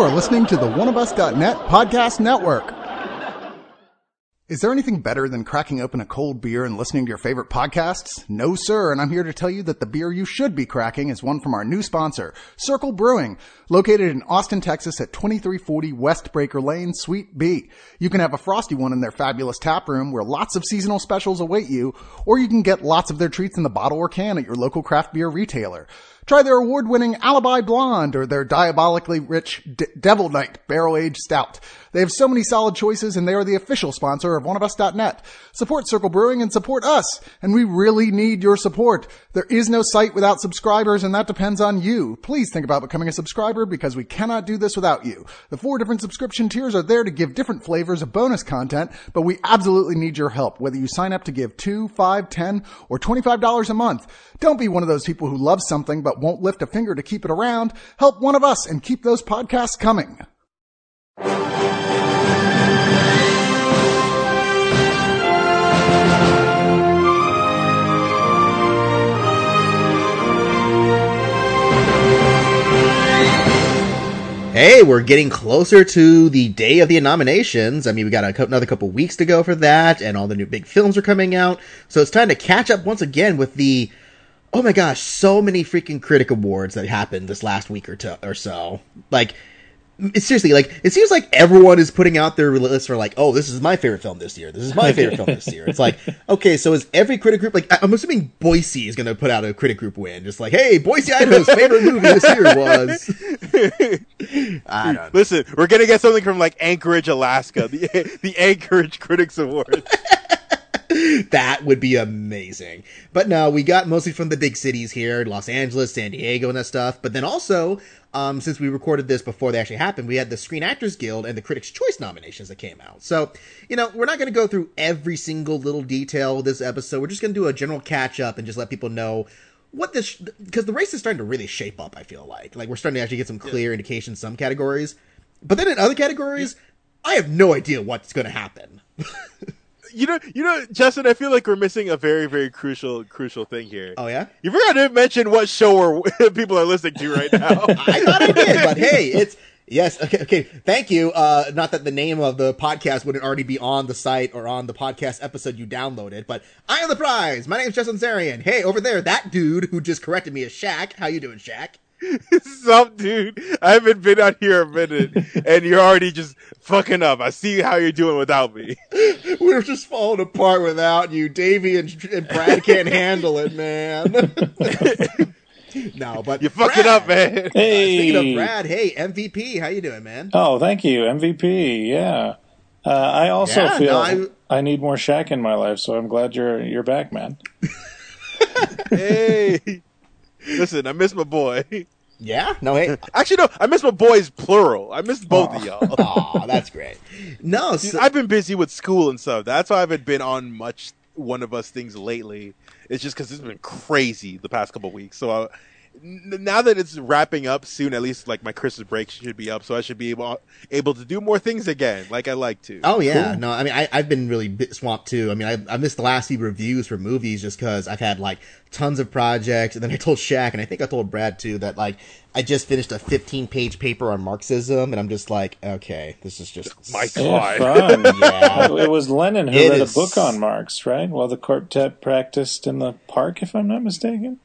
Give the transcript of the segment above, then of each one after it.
You are listening to the oneofus.net podcast network. Is there anything better than cracking open a cold beer and listening to your favorite podcasts? No, sir. And I'm here to tell you that the beer you should be cracking is one from our new sponsor, Circle Brewing, located in Austin, Texas at 2340 West Braker Lane, Suite B. You can have a frosty one in their fabulous tap room where lots of seasonal specials await you, or you can get lots of their treats in the bottle or can at your local craft beer retailer. Try their award-winning Alibi Blonde or their diabolically rich D- Devil Knight Barrel-Aged Stout. They have so many solid choices and they are the official sponsor of oneofus.net. Support Circle Brewing and support us, and we really need your support. There is no site without subscribers and that depends on you. Please think about becoming a subscriber because we cannot do this without you. The four different subscription tiers are there to give different flavors of bonus content, but we absolutely need your help, whether you sign up to give two, five, ten, or $25 a month. Don't be one of those people who love something but won't lift a finger to keep it around. Help one of us and keep those podcasts coming. Hey, we're getting closer to the day of the nominations. I mean, we got a, another couple weeks to go for that, and all the new big films are coming out. So it's time to catch up once again with the, oh my gosh, so many freaking critic awards that happened this last week or, to, or so. Like, seriously like it seems like everyone is putting out their lists for like, oh, this is my favorite film this year. This is my favorite film this year. It's like, okay, so is every critic group like? I'm assuming Boise is going to put out a critic group win, just like, hey, Boise, Idaho's favorite movie this year was. I don't. Listen, we're gonna get something from like Anchorage, Alaska, the the Anchorage Critics Award. That would be amazing. But no, we got mostly from the big cities here, Los Angeles, San Diego, and that stuff. But then also, um, since we recorded this before they actually happened, we had the Screen Actors Guild and the Critics' Choice nominations that came out. So, you know, we're not going to go through every single little detail of this episode. We're just going to do a general catch up and just let people know what this because the race is starting to really shape up. I feel like like we're starting to actually get some clear indications in some categories, but then in other categories, I have no idea what's going to happen. you know, you know, Justin, I feel like we're missing a very, very crucial, crucial thing here. Oh yeah, You forgot to mention what show we're, people are listening to right now. I thought I did, but hey, it's yes. Okay, okay. Thank you. Uh, not that the name of the podcast wouldn't already be on the site or on the podcast episode you downloaded, but I am the prize. My name is Justin Zarian. Hey, over there, that dude who just corrected me is Shaq. How you doing, Shaq? Some dude, I haven't been out here a minute, and you're already just fucking up. I see how you're doing without me. We're just falling apart without you. Davey and, and Brad can't handle it, man. no, but You're fucking Brad, up, man. Hey. Speaking of Brad, hey MVP, how you doing, man? Oh, thank you, MVP. Yeah. Uh, I also Yeah, feel no, I... I- need more Shaq in my life, so I'm glad you're you're back, man. Hey, listen, I miss my boy. Yeah, no, hey, Actually, no, I miss my boys plural. I miss both of y'all. oh, that's great. No, so, I've been busy with school and stuff. That's why I haven't been on much one of us things lately. It's just because it's been crazy the past couple weeks. So I, n- now that it's wrapping up soon, at least like my Christmas break should be up, so I should be able able to do more things again, like I like to. Oh yeah, no, I mean I, I've been really bit swamped too. I mean I, I missed the last few reviews for movies just because I've had like tons of projects, and then I told Shaq, and I think I told Brad too that like I just finished a 15 page paper on Marxism, and I'm just like, okay, this is just My Yeah, God. fun. Yeah. it was Lenin who It read is- a book on Marx, right? While the quartet practiced in the park, if I'm not mistaken.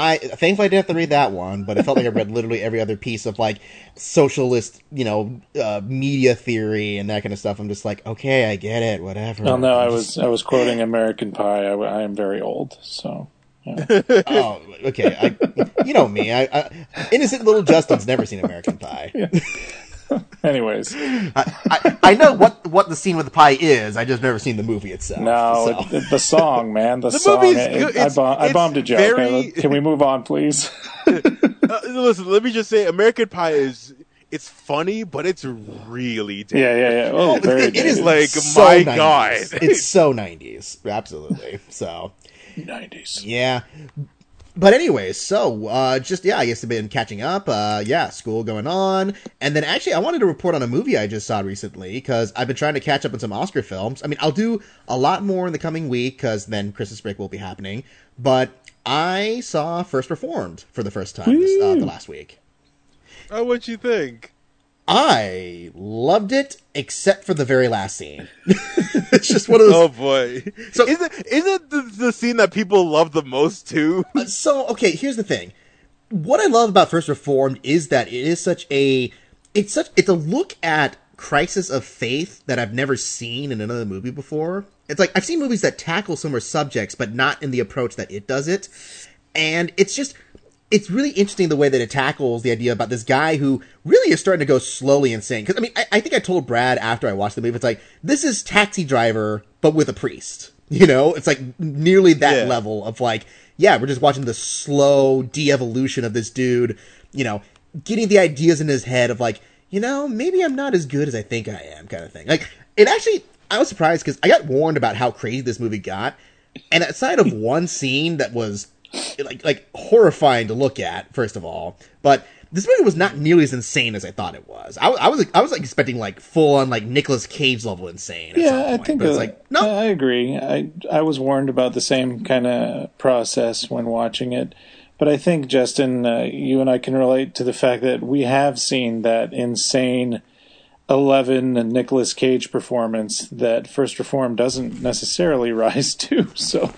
I thankfully I didn't have to read that one, but it felt like I read literally every other piece of like socialist, you know, uh, media theory and that kind of stuff. I'm just like, okay, I get it, whatever. Oh no, I was I was quoting American Pie. I, I am very old, so yeah. oh, okay. I, you know me. I, I innocent little Justin's never seen American Pie. Anyways, I, I, I know what what the scene with the pie is. I just never seen the movie itself. no, so. it, it- the song, man, the, The song. movie's it- good. I, bom- I bombed a joke. very- Can we move on, please? Uh, listen, let me just say, American Pie is it's funny, but it's really yeah, yeah, yeah. Oh, very it is like, so my 90s. God. it's so nineties, absolutely. So 90s. yeah, but anyways, so uh, just yeah, I guess I've been catching up. Uh, yeah, school going on, and then actually, I wanted to report on a movie I just saw recently because I've been trying to catch up on some Oscar films. I mean, I'll do a lot more in the coming week because then Christmas break will be happening. But I saw First Reformed for the first time this, uh, the last week. Oh, what do you think? I loved it, except for the very last scene. it's just one of those. Oh boy! So- is it is it the, the scene that people love the most too? Uh, so, okay, here's the thing. What I love about First Reformed is that it is such a it's such it's a look at crisis of faith that I've never seen in another movie before. It's like I've seen movies that tackle similar subjects but not in the approach that it does it. And it's just it's really interesting the way that it tackles the idea about this guy who really is starting to go slowly insane. Because I mean, I, I think I told Brad after I watched the movie, it's like this is Taxi Driver, but with a priest. You know, it's like nearly that Yeah. level of like, yeah, we're just watching the slow de-evolution of this dude. You know, getting the ideas in his head of like, you know, maybe I'm not as good as I think I am, kind of thing. Like, it actually, I was surprised because I got warned about how crazy this movie got, and outside of one scene that was like like horrifying to look at, first of all, but this movie was not nearly as insane as I thought it was. I, I was I was like expecting like full on like Nicolas Cage level insane. Yeah, I point, think but it's like no, I agree. I I was warned about the same kind of process when watching it, but I think Justin, uh, you and I can relate to the fact that we have seen that insane eleven Nicolas Cage performance that First Reform doesn't necessarily rise to. So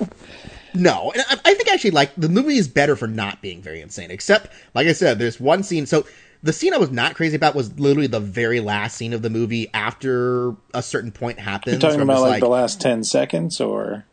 No, and I, I think actually like the movie is better for not being very insane. Except, like I said, there's one scene. So the scene I was not crazy about was literally the very last scene of the movie after a certain point happens. you're talking about just like, the last ten seconds, or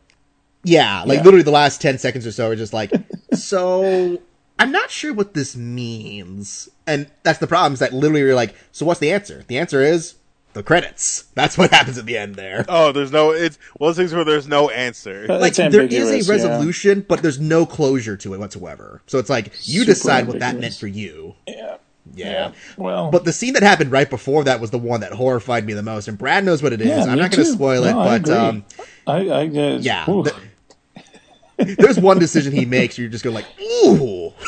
yeah, like Yeah. literally the last ten seconds or so are just like, so I'm not sure what this means, and that's the problem. Is that literally you're like, so what's the answer? The answer is the credits. That's what happens at the end there. Oh, there's no. It's one of those things where there's no answer. Uh, like it's there is ambiguous, a yeah. resolution, but there's no closure to it whatsoever. So it's like you Super decide what that meant for you. yeah, Yeah. Well, But the scene that happened right before that was the one that horrified me the most, and Brad knows what it is. Yeah, I'm not going to spoil it, No, but agree. um, I, I uh, yeah, the- there's one decision he makes where you're just going like, ooh.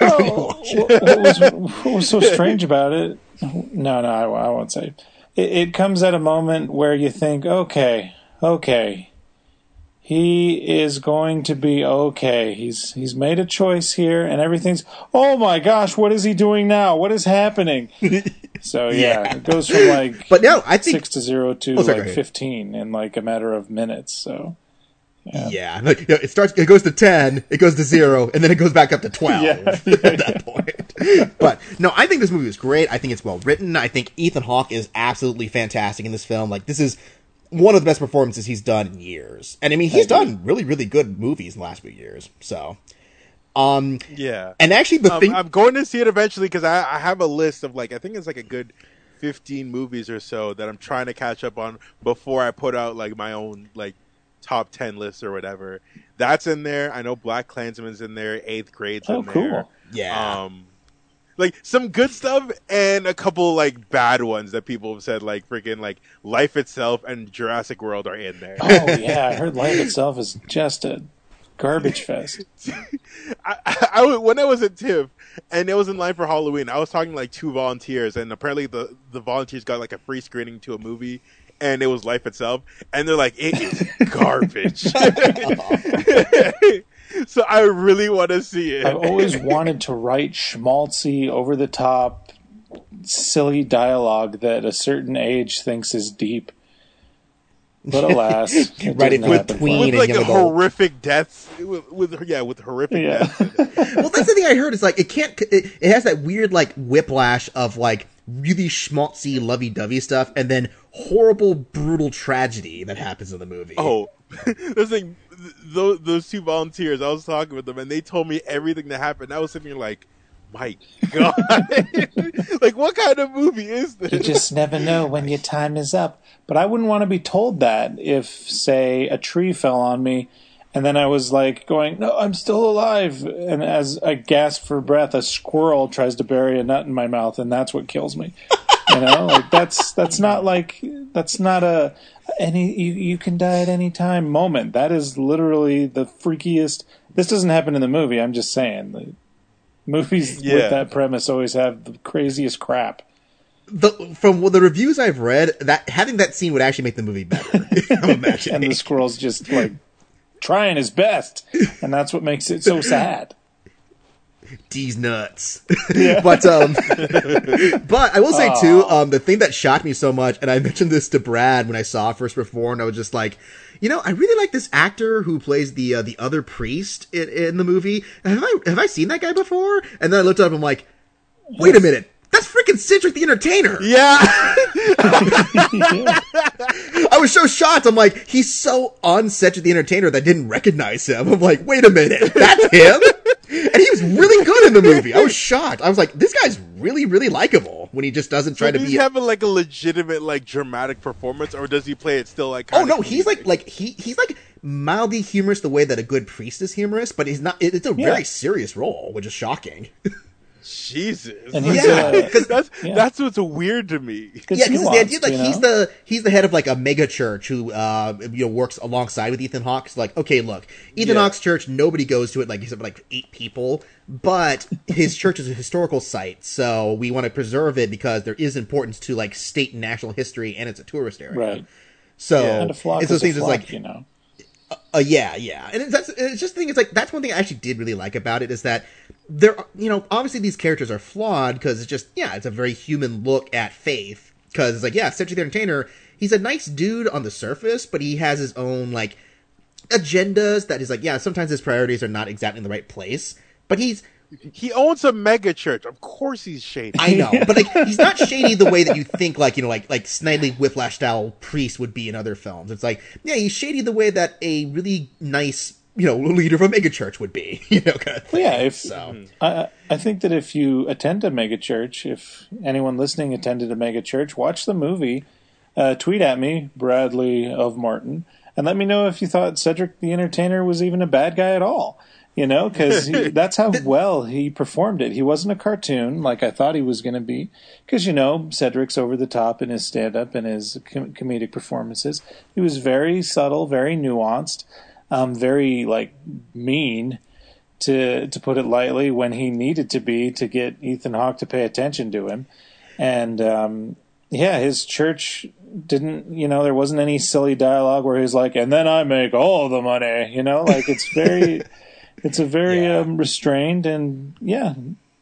Oh, what, what was what was so strange about it? No, no, I, I won't say. It, it comes at a moment where you think, okay, okay, he is going to be okay. He's he's made a choice here, and everything's. Oh my gosh, what is he doing now? What is happening? So yeah, Yeah. it goes from like But no, I think six to zero to Oh, sorry, like fifteen in like a matter of minutes. So Yeah, like, you know, it starts. It goes to ten, it goes to zero, and then it goes back up to twelve Yeah, point. But no, I think this movie is great. I think it's well written. I think Ethan Hawke is absolutely fantastic in this film. Like this is one of the best performances he's done in years, and I mean he's done really, really good movies in the last few years. So, um, yeah. and actually the Um, thing, I'm going to see it eventually because I, I have a list of like I think it's like a good 15 movies or so that I'm trying to catch up on before I put out like my own like top 10 list or whatever. That's in there. I know Black Klansman's in there. Eighth Grade's Oh, in there. cool. yeah, Um, like some good stuff and a couple like bad ones that people have said like freaking like Life Itself and Jurassic World are in there. oh yeah, I heard life itself is just a garbage fest. I, I, when I was at TIFF and it was in line for Halloween, I was talking to, like two volunteers, and apparently the the volunteers got like a free screening to a movie, and it was Life Itself, and they're like, it is garbage. so I really want to see it. I've always wanted to write schmaltzy, over the top, silly dialogue that a certain age thinks is deep. But alas, it Write it doesn't with happen tween with like a horrific deaths with, with yeah with horrific Yeah. deaths. in it. well, that's the thing I heard. Is like it can't. It, it has that weird like whiplash of like really schmaltzy, lovey-dovey stuff, and then horrible, brutal tragedy that happens in the movie. Oh, this thing, th- those, those two volunteers, I was talking with them, and they told me everything that happened. I was sitting here like, my God, like what kind of movie is this? You just never know when your time is up. But I wouldn't want to be told that if, say, a tree fell on me and then I was like going, No, I'm still alive. And as I gasp for breath, a squirrel tries to bury a nut in my mouth, and that's what kills me. You know, like that's that's not like that's not a any you, you can die at any time moment. That is literally the freakiest. This doesn't happen in the movie. I'm just saying. The movies Yeah. with that premise always have the craziest crap. the, from the reviews I've read, that having that scene would actually make the movie better. I'm imagining. and the squirrel's just like trying his best, and that's what makes it so sad. D's nuts. but um but I will say too, um the thing that shocked me so much, and I mentioned this to Brad when I saw it First Reformed, I was just like, you know, I really like this actor who plays the uh, the other priest in, in the movie. Have I have I seen that guy before? And then I looked up, I'm like, wait a minute. That's freaking Cedric the Entertainer. Yeah. I was so shocked. I'm like, he's so on Cedric the Entertainer that I didn't recognize him. I'm like, wait a minute, that's him? and he was really good in the movie. I was shocked. I was like, this guy's really, really likable when he just doesn't try to Does be. he having like a legitimate like dramatic performance, or does he play it still like? oh no, he's like, like he he's like mildly humorous the way that a good priest is humorous, but he's not. it- It's a Yeah. very serious role, which is shocking. Jesus. And he's, Yeah, uh, because that's Yeah. that's what's weird to me. It's yeah, because the idea like you he's the he's the head of like a mega church who uh you know works alongside with Ethan Hawke. Like, okay, look, Ethan Yeah. Hawke's church, nobody goes to it. Like except for, like eight people, but his church is a historical site, so we want to preserve it because there is importance to like state and national history, and it's a tourist area. right. So And a flock it's those is a things. It's flock, like you know. Uh, yeah, yeah, and it's, that's it's just the thing. It's like that's one thing I actually did really like about it is that there, you know, obviously these characters are flawed because it's just yeah, it's a very human look at faith. Because it's like yeah, Cedric the Entertainer, he's a nice dude on the surface, but he has his own like agendas that is like yeah, sometimes his priorities are not exactly in the right place, but he's He owns a mega church. Of course, he's shady. I know, but like he's not shady the way that you think, like you know, like like Snidely Whiplash style priest would be in other films. It's like, yeah, he's shady the way that a really nice, you know, leader of a megachurch would be. You know, kind of thing. yeah, if so I, I think that if you attend a megachurch, if anyone listening attended a megachurch, watch the movie, uh, tweet at me, Bradley of Martin, and let me know if you thought Cedric the Entertainer was even a bad guy at all. You know, because that's how well he performed it. He wasn't a cartoon like I thought he was going to be. Because, you know, Cedric's over the top in his stand up and his com- comedic performances. He was very subtle, very nuanced, um, very, like, mean to to put it lightly, when he needed to be to get Ethan Hawke to pay attention to him. And um, yeah, his church didn't, you know, there wasn't any silly dialogue where he's like, "And then I make all the money," you know, like it's very, it's a very Yeah. um, restrained and yeah,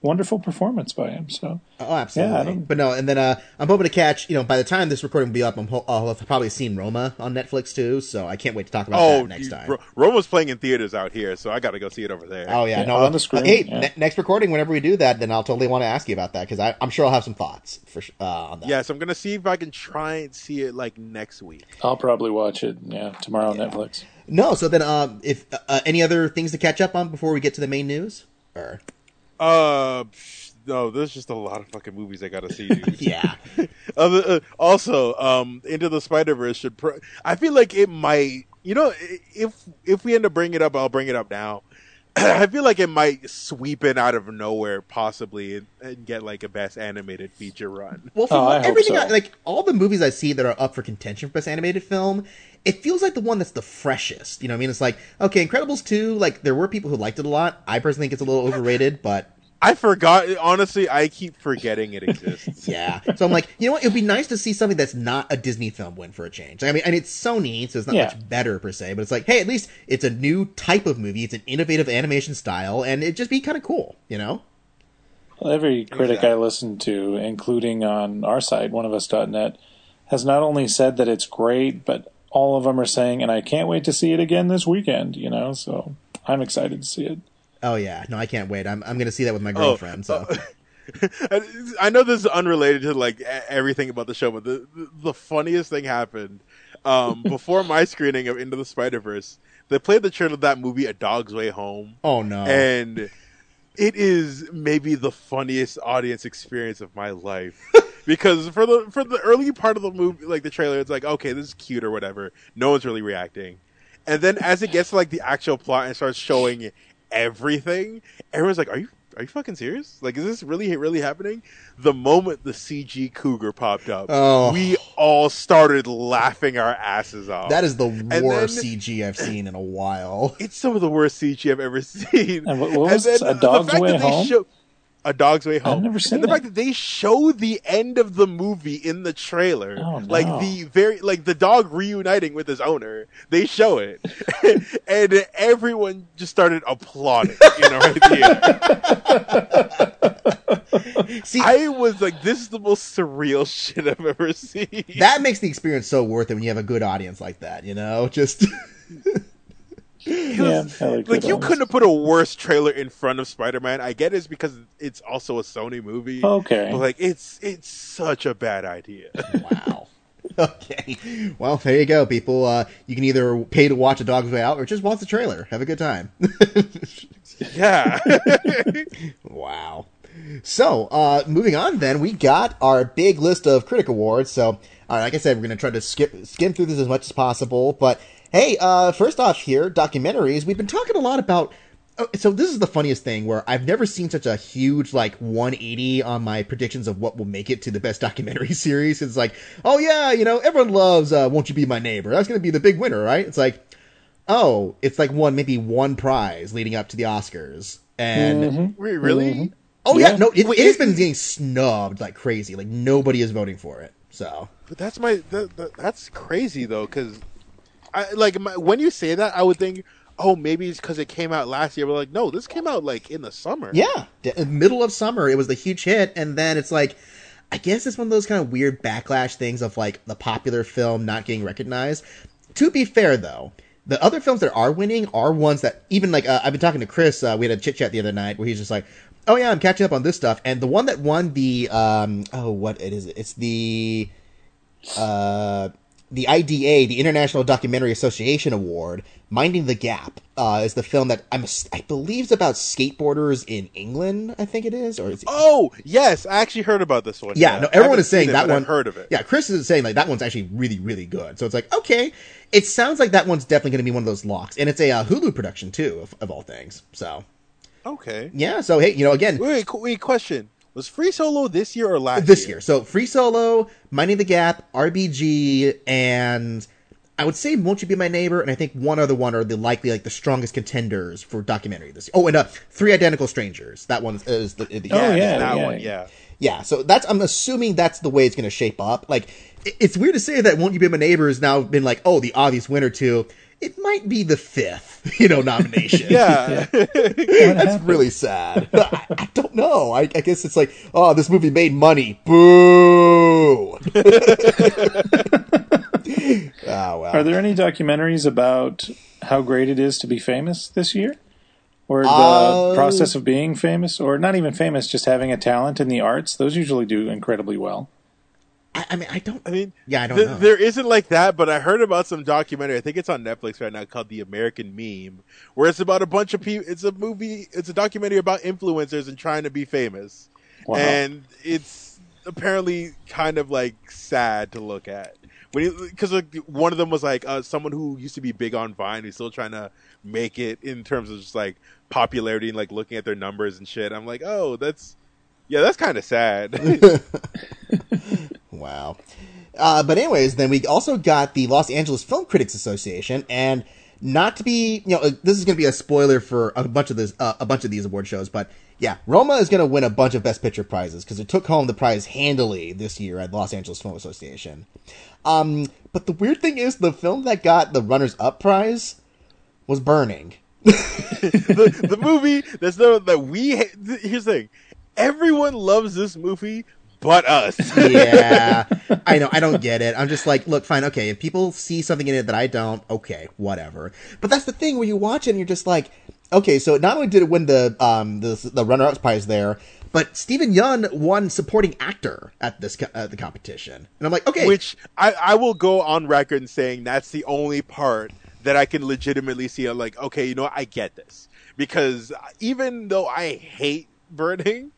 wonderful performance by him. So oh, absolutely. Yeah, but no, and then uh, I'm hoping to catch. You know, by the time this recording will be up, I'm ho- I'll have probably seen Roma on Netflix too. So I can't wait to talk about oh, that next dude, time. Ro- Roma's playing in theaters out here, so I got to go see it over there. Oh yeah, Yeah, no. on the screen, hey, yeah. ne- next recording, whenever we do that, then I'll totally want to ask you about that because I'm sure I'll have some thoughts for sh- uh, on that. Yeah, so I'm gonna see if I can try and see it like next week. I'll probably watch it. Yeah, tomorrow on Netflix. No, so then, um, if uh, any other things to catch up on before we get to the main news, or Uh, no, there's just a lot of fucking movies I gotta see. Yeah, Other, uh, also, um, Into the Spider Verse should. Pr- I feel like it might. You know, if if we end up bringing it up, I'll bring it up now. I feel like it might sweep in out of nowhere, possibly, and, and get like a best animated feature run. well, from Oh, I hope everything, so. I, like all the movies I see that are up for contention for best animated film, it feels like the one that's the freshest. You know, what I mean, it's like okay, Incredibles two, like there were people who liked it a lot. I personally think it's a little overrated, but I forgot. Honestly, I keep forgetting it exists. yeah. So I'm like, you know what? It'd be nice to see something that's not a Disney film win for a change. I mean, and it's Sony, so it's not Yeah. much better per se, but it's like, hey, at least it's a new type of movie. It's an innovative animation style, and it'd just be kind of cool, you know? Well, every critic Exactly. I listened to, including on our site, oneofus.net, has not only said that it's great, but all of them are saying, and I can't wait to see it again this weekend, you know? So I'm excited to see it. Oh yeah, no, I can't wait. I'm I'm gonna see that with my girlfriend. so I know this is unrelated to like everything about the show, but the the, the funniest thing happened um, before my screening of Into the Spider Verse. They played the trailer of that movie, A Dog's Way Home, oh no, and it is maybe the funniest audience experience of my life. because for the for the early part of the movie, like the trailer, it's like okay, this is cute or whatever. No one's really reacting, and then as it gets to like the actual plot and starts showing everything, everyone's like, "Are you are you fucking serious? Like, is this really really happening?" The moment the CG cougar popped up, Oh. we all started laughing our asses off. that is the then- worst CG I've seen in a while. it's some of the worst CG I've ever seen. And what- what was then? A Dog's fact Way Home? show- A Dog's Way Home. never seen and the it. fact that they show the end of the movie in the trailer, Oh, no. like the very like the dog reuniting with his owner. They show it, and everyone just started applauding in our theater. See, I was like, "This is the most surreal shit I've ever seen." that makes the experience so worth it when you have a good audience like that. You know, just yeah, I like you ones. couldn't have put a worse trailer in front of Spider-Man. I get it's because it's also a Sony movie. Okay. But like it's it's such a bad idea. wow. Okay. Well, there you go, people. Uh, you can either pay to watch A Dog's Way Out or just watch the trailer. Have a good time. yeah. Wow. So, uh, moving on, then we got our big list of critic awards. So, uh, like I said, we're going to try to skip skim through this as much as possible. But hey, uh, first off, here documentaries. We've been talking a lot about. oh, So this is the funniest thing where I've never seen such a huge like 180 on my predictions of what will make it to the best documentary series. It's like, oh yeah, you know, everyone loves uh, "Won't You Be My Neighbor." That's going to be the big winner, right? It's like, oh, it's like won maybe one prize leading up to the Oscars, and Wait, really? Oh yeah, Yeah. no, it, it has been getting snubbed like crazy. Like nobody is voting for it. So But that's my that, that, that's crazy though, because I like my, when you say that, I would think, oh, maybe it's because it came out last year. But like, no, this came out like in the summer. yeah, d- middle of summer, it was the huge hit, and then it's like, I guess it's one of those kind of weird backlash things of like the popular film not getting recognized. To be fair though. The other films that are winning are ones that even like uh, I've been talking to Chris. Uh, we had a chit chat the other night where he's just like, "Oh yeah, I'm catching up on this stuff." And the one that won the um oh what it is it's the uh, the IDA, the International Documentary Association Award, Minding the Gap, uh, is the film that I'm, I believe is about skateboarders in England. I think it is, or is it, Oh yes, I actually heard about this one. yeah, no, everyone is saying it, that one. I've heard of it. Yeah, Chris is saying like that one's actually really, really good. So it's like okay, it sounds like that one's definitely going to be one of those locks, and it's a uh, Hulu production too, of, of all things. So Okay. yeah, so hey, you know, again, Wait, wait, wait. Question: Was Free Solo this year or last? this year. So Free Solo, Minding the Gap, RBG, and I would say Won't You Be My Neighbor, and I think one other one are the likely like the strongest contenders for documentary this year. Oh, and uh, Three Identical Strangers. That one is the, the Oh, Yeah, yeah, that yeah. one. Yeah. yeah. So that's I'm assuming that's the way it's going to shape up. Like it- it's weird to say that Won't You Be My Neighbor has now been like oh the obvious winner too. It might be the fifth, you know, nomination. Yeah. That's really sad. I, I don't know. I, I guess it's like, oh, this movie made money. Boo. oh well. Are there any documentaries about how great it is to be famous this year? Or the Uh, process of being famous? Or not even famous, just having a talent in the arts? Those usually do incredibly well. I, I mean, I don't. I mean, Yeah, I don't th- know. There isn't like that, but I heard about some documentary. I think it's on Netflix right now called The American Meme, where it's about a bunch of people. It's a movie. It's a documentary about influencers and trying to be famous, Wow. and it's apparently kind of like sad to look at. When because like, one of them was like uh, someone who used to be big on Vine, who's still trying to make it in terms of just like popularity and like looking at their numbers and shit. I'm like, oh, that's yeah, that's kind of sad. Wow. Uh, but anyways, then we also got the Los Angeles Film Critics Association, and not to be, you know, uh, this is going to be a spoiler for a bunch of this, uh, a bunch of these award shows, but yeah, Roma is going to win a bunch of Best Picture prizes because it took home the prize handily this year at Los Angeles Film Association. Um, but the weird thing is, the film that got the runners-up prize was Burning. the, the movie that's no that we ha- here's the thing everyone loves this movie but us yeah, I know. I don't get it. I'm just like, look, fine, okay. If people see something in it that I don't, okay, whatever. But that's the thing where you watch it and you're just like, okay. So not only did it win the um the the runner up prize there, but Steven Yeun won supporting actor at this uh, the competition, and I'm like, okay, which I, I will go on record in saying that's the only part that I can legitimately see I'm like okay you know what? I get this because even though I hate burning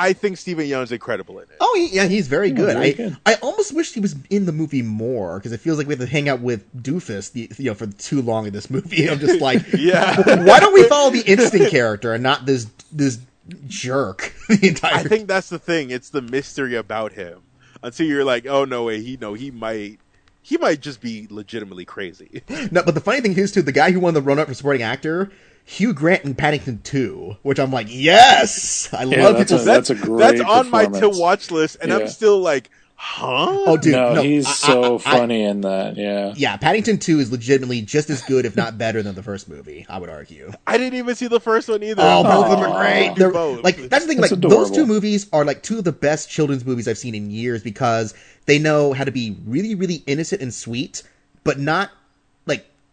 I think Steven Yeun's incredible in it Oh he, yeah, he's very good. very I good. I almost wish he was in the movie more because it feels like we have to hang out with Doofus, the, you know, for too long in this movie. I'm just like, Yeah. why don't we follow the instant character and not this this jerk the entire? I think that's the thing it's the mystery about him until you're like oh no way he no he might he might just be legitimately crazy. No, but the funny thing is too, the guy who won the run up for supporting actor, Hugh Grant in Paddington 2, which I'm like, yes, I Yeah, love that's people. a- that's a great That's on my to watch list, and I'm still like, huh? oh, dude, no, no, he's I- so I- I- funny in that. Yeah. yeah, Paddington 2 is legitimately just as good, if not better, than the first movie. I would argue. I didn't even see the first one either. Oh, both of them are great. Do They're, both. like that's the thing. That's like those two movies are like two of the best children's movies I've seen in years because they know how to be really, really innocent and sweet, but not like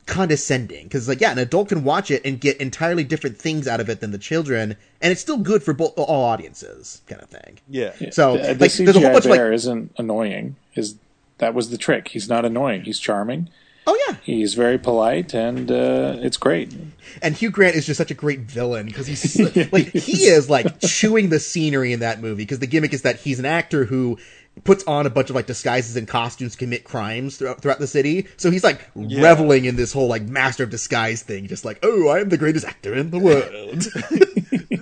condescending. Because like yeah, an adult can watch it and get entirely different things out of it than the children, and it's still good for both all audiences, kind of thing. yeah. So the, the like, there's a whole CGI bunch of bear like, isn't annoying. Is that was the trick? He's not annoying. He's charming. oh yeah, He's very polite, and uh, it's great. and Hugh Grant is just such a great villain because he's like he is like chewing the scenery in that movie because the gimmick is that he's an actor who puts on a bunch of like disguises and costumes to commit crimes throughout, throughout the city so he's like reveling in this whole like master of disguise thing just like oh i am the greatest actor in the world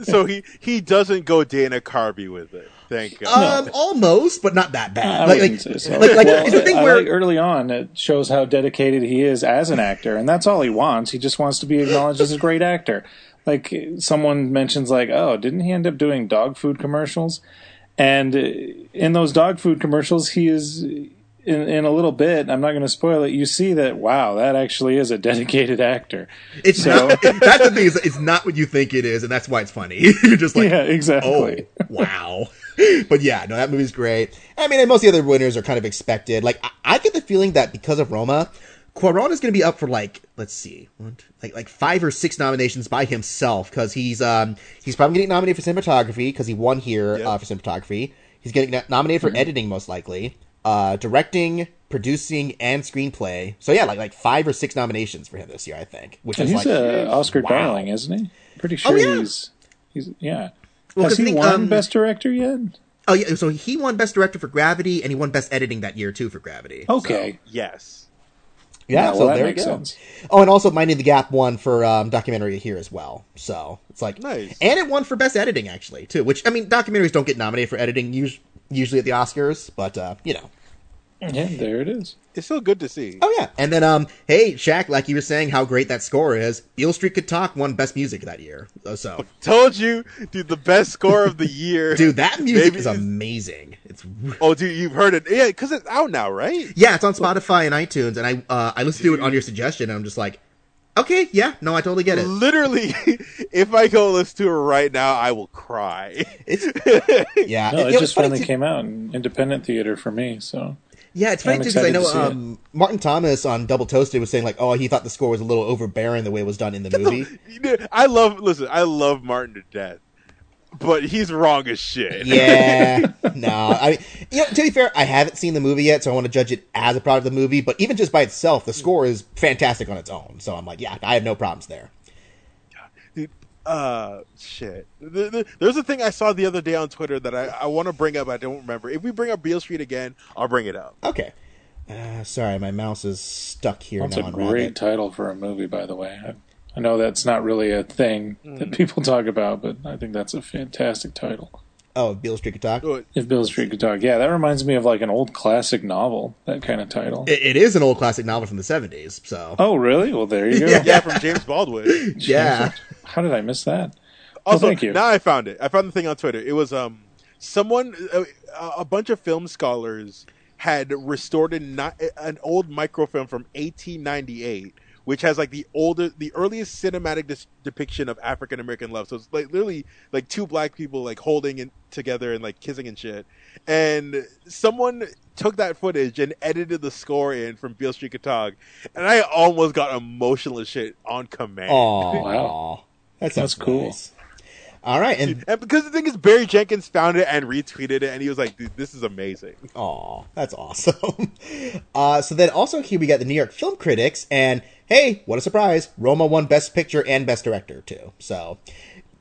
so he he doesn't go Dana Carvey with it. Thank God. um almost but not that I bad like, like, say so. like, like Well, it's the thing where like early on it shows how dedicated he is as an actor, and that's all he wants. He just wants to be acknowledged as a great actor. Like someone mentions, like, oh, didn't he end up doing dog food commercials? And in those dog food commercials, he is in, in a little bit. I'm not going to spoil it. You see that wow, that actually is a dedicated actor. it's so- not that's the thing is it's not what you think it is and that's why it's funny you're just like yeah, exactly. Oh, wow. But yeah, no, that movie's great. I mean, and most of the other winners are kind of expected. Like, I, I get the feeling that because of Roma, Cuarón is going to be up for like, let's see, one, two, like like five or six nominations by himself because he's um he's probably getting nominated for cinematography because he won here Yep. uh, for cinematography. He's getting no- nominated for editing most likely, uh, directing, producing, and screenplay. So yeah, like like five or six nominations for him this year, I think. Which And is he's like a Oscar wow. darling, isn't he? Pretty sure Oh, yeah. he's he's yeah. Well, Has 'cause he the- won um, Best Director yet? Oh yeah, so he won best director for Gravity, and he won best editing that year too for Gravity. Okay. yes. Yeah, Yeah, so well, that there makes you go. sense. Oh, and also Minding the Gap won for um, documentary here as well. So it's like Nice. and it won for best editing actually too. Which I mean, documentaries don't get nominated for editing us- usually at the Oscars, but uh, you know. Yeah, there it is. It's still good to see. Oh yeah, and then um, hey Shaq, like you were saying, how great that score is. Beale Street Could Talk won best music that year. So, Told you, dude, the best score of the year. dude, that music Maybe is it's- amazing. It's Oh, dude, you've heard it. Yeah, because it's out now, right? yeah, it's on Spotify and iTunes, and I uh, I listened to it on your suggestion, and I'm just like, okay, yeah, no, I totally get it. Literally, if I go listen to it right now, I will cry. It's yeah, No, it, you know, just finally too- came out in independent theater for me. So Yeah, it's funny too because I know to see it. um, Martin Thomas on Double Toasted was saying like, oh, he thought the score was a little overbearing the way it was done in the movie. I love. Listen, I love Martin to death, but he's wrong as shit. yeah, no, I mean, you know, to be fair, I haven't seen the movie yet, so I want to judge it as a product of the movie. But even just by itself, the score is fantastic on its own. So I'm like, yeah, I have no problems there. Dude, uh, shit. The, the, there's a thing I saw the other day on Twitter that I, I want to bring up. I don't remember. If we bring up Beale Street again, I'll bring it up. Okay, uh, sorry, my mouse is stuck here that's now a on great Rabbit. title for a movie, by the way. I, I know that's not really a thing that people talk about, but I think that's a fantastic title. Oh, Beale Street could talk. If Beale Street could talk, yeah, that reminds me of like an old classic novel. That kind of title. It, it is an old classic novel from the '70s. So oh, really? Well, there you go. Yeah. Yeah, from James Baldwin. yeah, How did I miss that? Also, thank you. now I found it. I found the thing on Twitter. It was um someone, a, a bunch of film scholars had restored an, an old microfilm from 1898, which has like the older, the earliest cinematic dis- depiction of African American love. So it's like literally like two black people like holding it together and like kissing and shit. And someone took that footage and edited the score in from Beale Street Could Talk, and I almost got emotional as shit on command. oh Wow. that sounds That's cool. nice. All right, and And because the thing is, Barry Jenkins found it and retweeted it, and he was like, "Dude, this is amazing." Aw, that's awesome. Uh, so then also here we got the New York Film Critics, and hey, what a surprise! Roma won Best Picture and Best Director too. So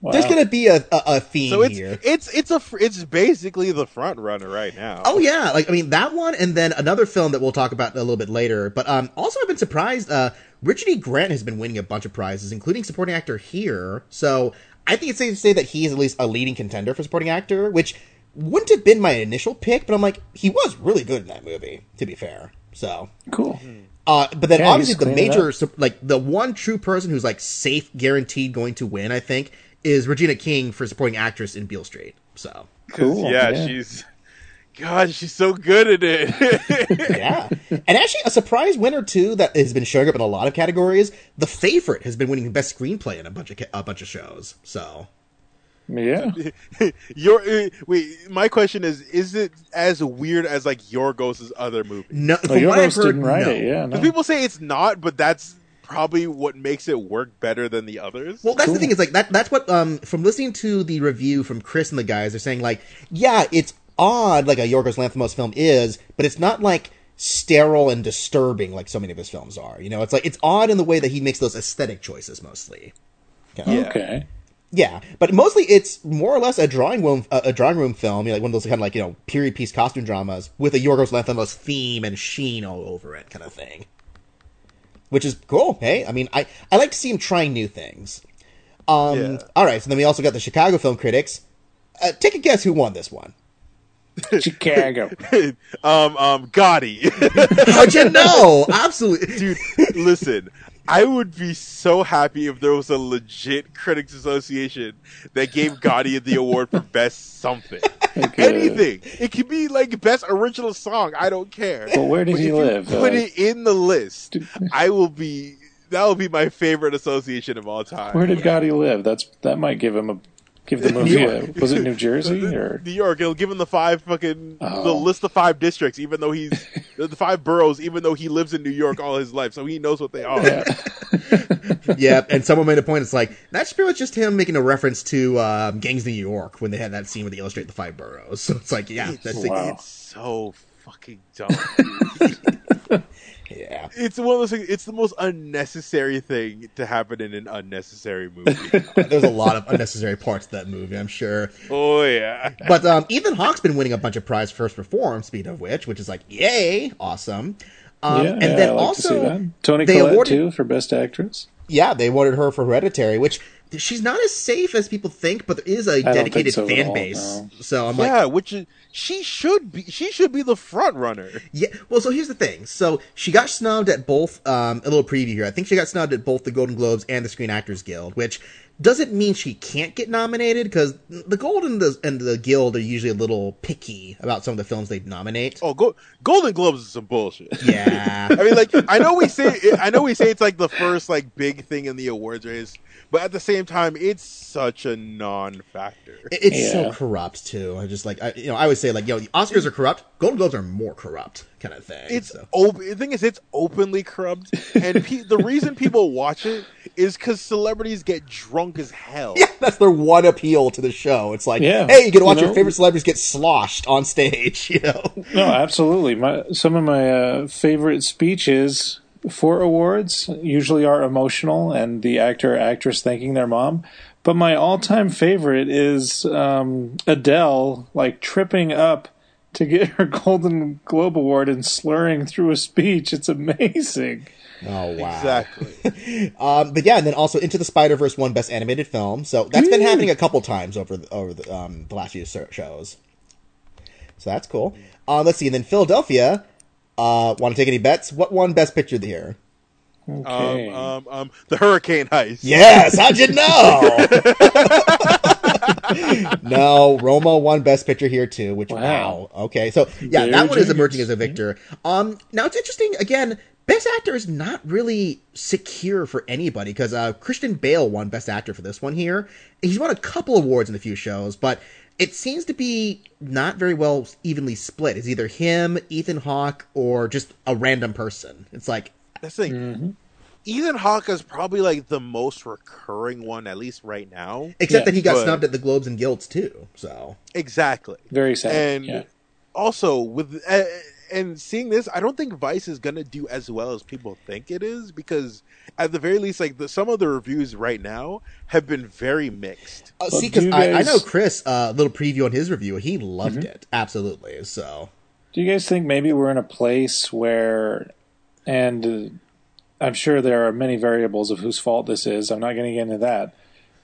there's gonna be a, a, a theme So it's here. it's it's a it's basically the front runner right now. Oh yeah, like I mean that one, and then another film that we'll talk about a little bit later. But um, also I've been surprised. Uh, Richard E. Grant has been winning a bunch of prizes, including supporting actor here. So I think it's safe to say that he is at least a leading contender for supporting actor, which wouldn't have been my initial pick, but I'm like he was really good in that movie. To be fair, So, Cool. uh, but then Yeah, obviously the major, like the one true person who's like safe, guaranteed going to win, I think, is Regina King for supporting actress in Beale Street. So Cool, yeah, yeah. she's. God, she's so good at it. yeah, and actually a surprise winner too that has been showing up in a lot of categories. The favorite has been winning best screenplay in a bunch of ca- a bunch of shows. So, Yeah. Your uh, wait, my question is: Is it as weird as like Yorgos's other movie? no, Oh, from what heard, didn't write no. it. Yeah. No. Because people say it's not, but that's probably what makes it work better than the others. Well, that's Cool. the thing is like that. That's what um from listening to the review from Chris and the guys, they're saying like, yeah, it's odd like a Yorgos Lanthimos film is, but it's not like sterile and disturbing like so many of his films are. You know, it's like it's odd in the way that he makes those aesthetic choices mostly. Yeah. Okay. Yeah, but mostly it's more or less a drawing room a, a drawing room film, you know, like one of those kind of like you know period piece costume dramas with a Yorgos Lanthimos theme and sheen all over it, kind of thing. Which is cool. Hey, I mean, I I like to see him trying new things. Um, Yeah. all right, so then we also got the Chicago Film Critics. Uh, take a guess who won this one. Chicago. um, um, Gotti, How'd you know? Absolutely, dude. Listen, I would be so happy if there was a legit critics association that gave Gotti the award for best something. Like, uh, Anything. It could be like best original song. I don't care. But where did But he if you live? Put Uh, it in the list. I will be. That will be my favorite association of all time. Where did Gotti live? That's that might give him a give the movie. A, was it New Jersey or? New York. He'll give him the five fucking the Oh. list of five districts, even though he's the the five boroughs, even though he lives in New York all his life, so he knows what they are. Yeah. yeah. And someone made a point. It's like that's pretty much just him making a reference to um, Gangs of New York when they had that scene where they illustrate the five boroughs. So it's like, yeah, that's Wow. It's so fucking dumb. Yeah. it's one of those things. It's the most unnecessary thing to happen in an unnecessary movie. There's a lot of unnecessary parts to that movie, I'm sure. oh yeah. But um, Ethan Hawke's been winning a bunch of prize First Reformed. Speed of which, which is like, yay, awesome. Um, yeah, and yeah, then like also, to. Toni they Collette awarded- too for best actress. yeah, they awarded her for Hereditary, which she's not as safe as people think, but there is a dedicated so fan all, base. no. So I'm like, yeah, which is, she should be. She should be the front runner. Yeah, well, so here's the thing. So she got snubbed at both. Um, a little preview here. I think she got snubbed at both the Golden Globes and the Screen Actors Guild, which doesn't mean she can't get nominated because the Gold and the and the Guild are usually a little picky about some of the films they nominate. Oh, Go- Golden Globes is some bullshit. Yeah, I mean, like, I know we say, I know we say it's like the first like big thing in the awards race, but at the same time, it's such a non-factor. It- it's so corrupt too. I just like I, you know I would say like yo, the Oscars are corrupt. Golden Globes are more corrupt kind of thing. It's so. op- the thing is, it's openly corrupt, and pe- the reason people watch it is because celebrities get drunk as hell. Yeah, that's their one appeal to the show. It's like, Yeah, hey, you can watch you your favorite celebrities get sloshed on stage. You know, No, absolutely. My some of my uh, favorite speeches for awards usually are emotional and the actor or actress thanking their mom. But my all-time favorite is um, Adele, like tripping up to get her Golden Globe award and slurring through a speech. It's amazing. oh wow, Exactly. Um, but yeah, and then also Into the Spider Verse won Best Animated Film, so that's been happening a couple times over the, over the, um, the last few ser- shows. So that's cool. Uh, let's see, and then Philadelphia. Uh, Want to take any bets? What won Best Picture of the Year? Okay. um, um, um, the Hurricane Heist. Yes, how'd you know? no, Roma won Best Picture here too. Which wow, Wow. okay, so yeah, Very that one is emerging as a victor. Um, now it's interesting again. Best Actor is not really secure for anybody because uh, Christian Bale won Best Actor for this one here. He's won a couple awards in a few shows, but it seems to be not very well evenly split. It's either him, Ethan Hawke, or just a random person. It's like That's the thing. Mm-hmm. Ethan Hawke is probably like the most recurring one, at least right now. except Yeah, that he got but- snubbed at the Globes and Guilds too. So Exactly. Very sad. and yeah. also with uh, and seeing this, I don't think Vice is gonna do as well as people think it is because at the very least, like the, some of the reviews right now have been very mixed. Uh, see, because do you I, I know Chris, a uh, little preview on his review, he loved Mm-hmm. it absolutely. So Do you guys think maybe we're in a place where, and uh, I'm sure there are many variables of whose fault this is. I'm not going to get into that.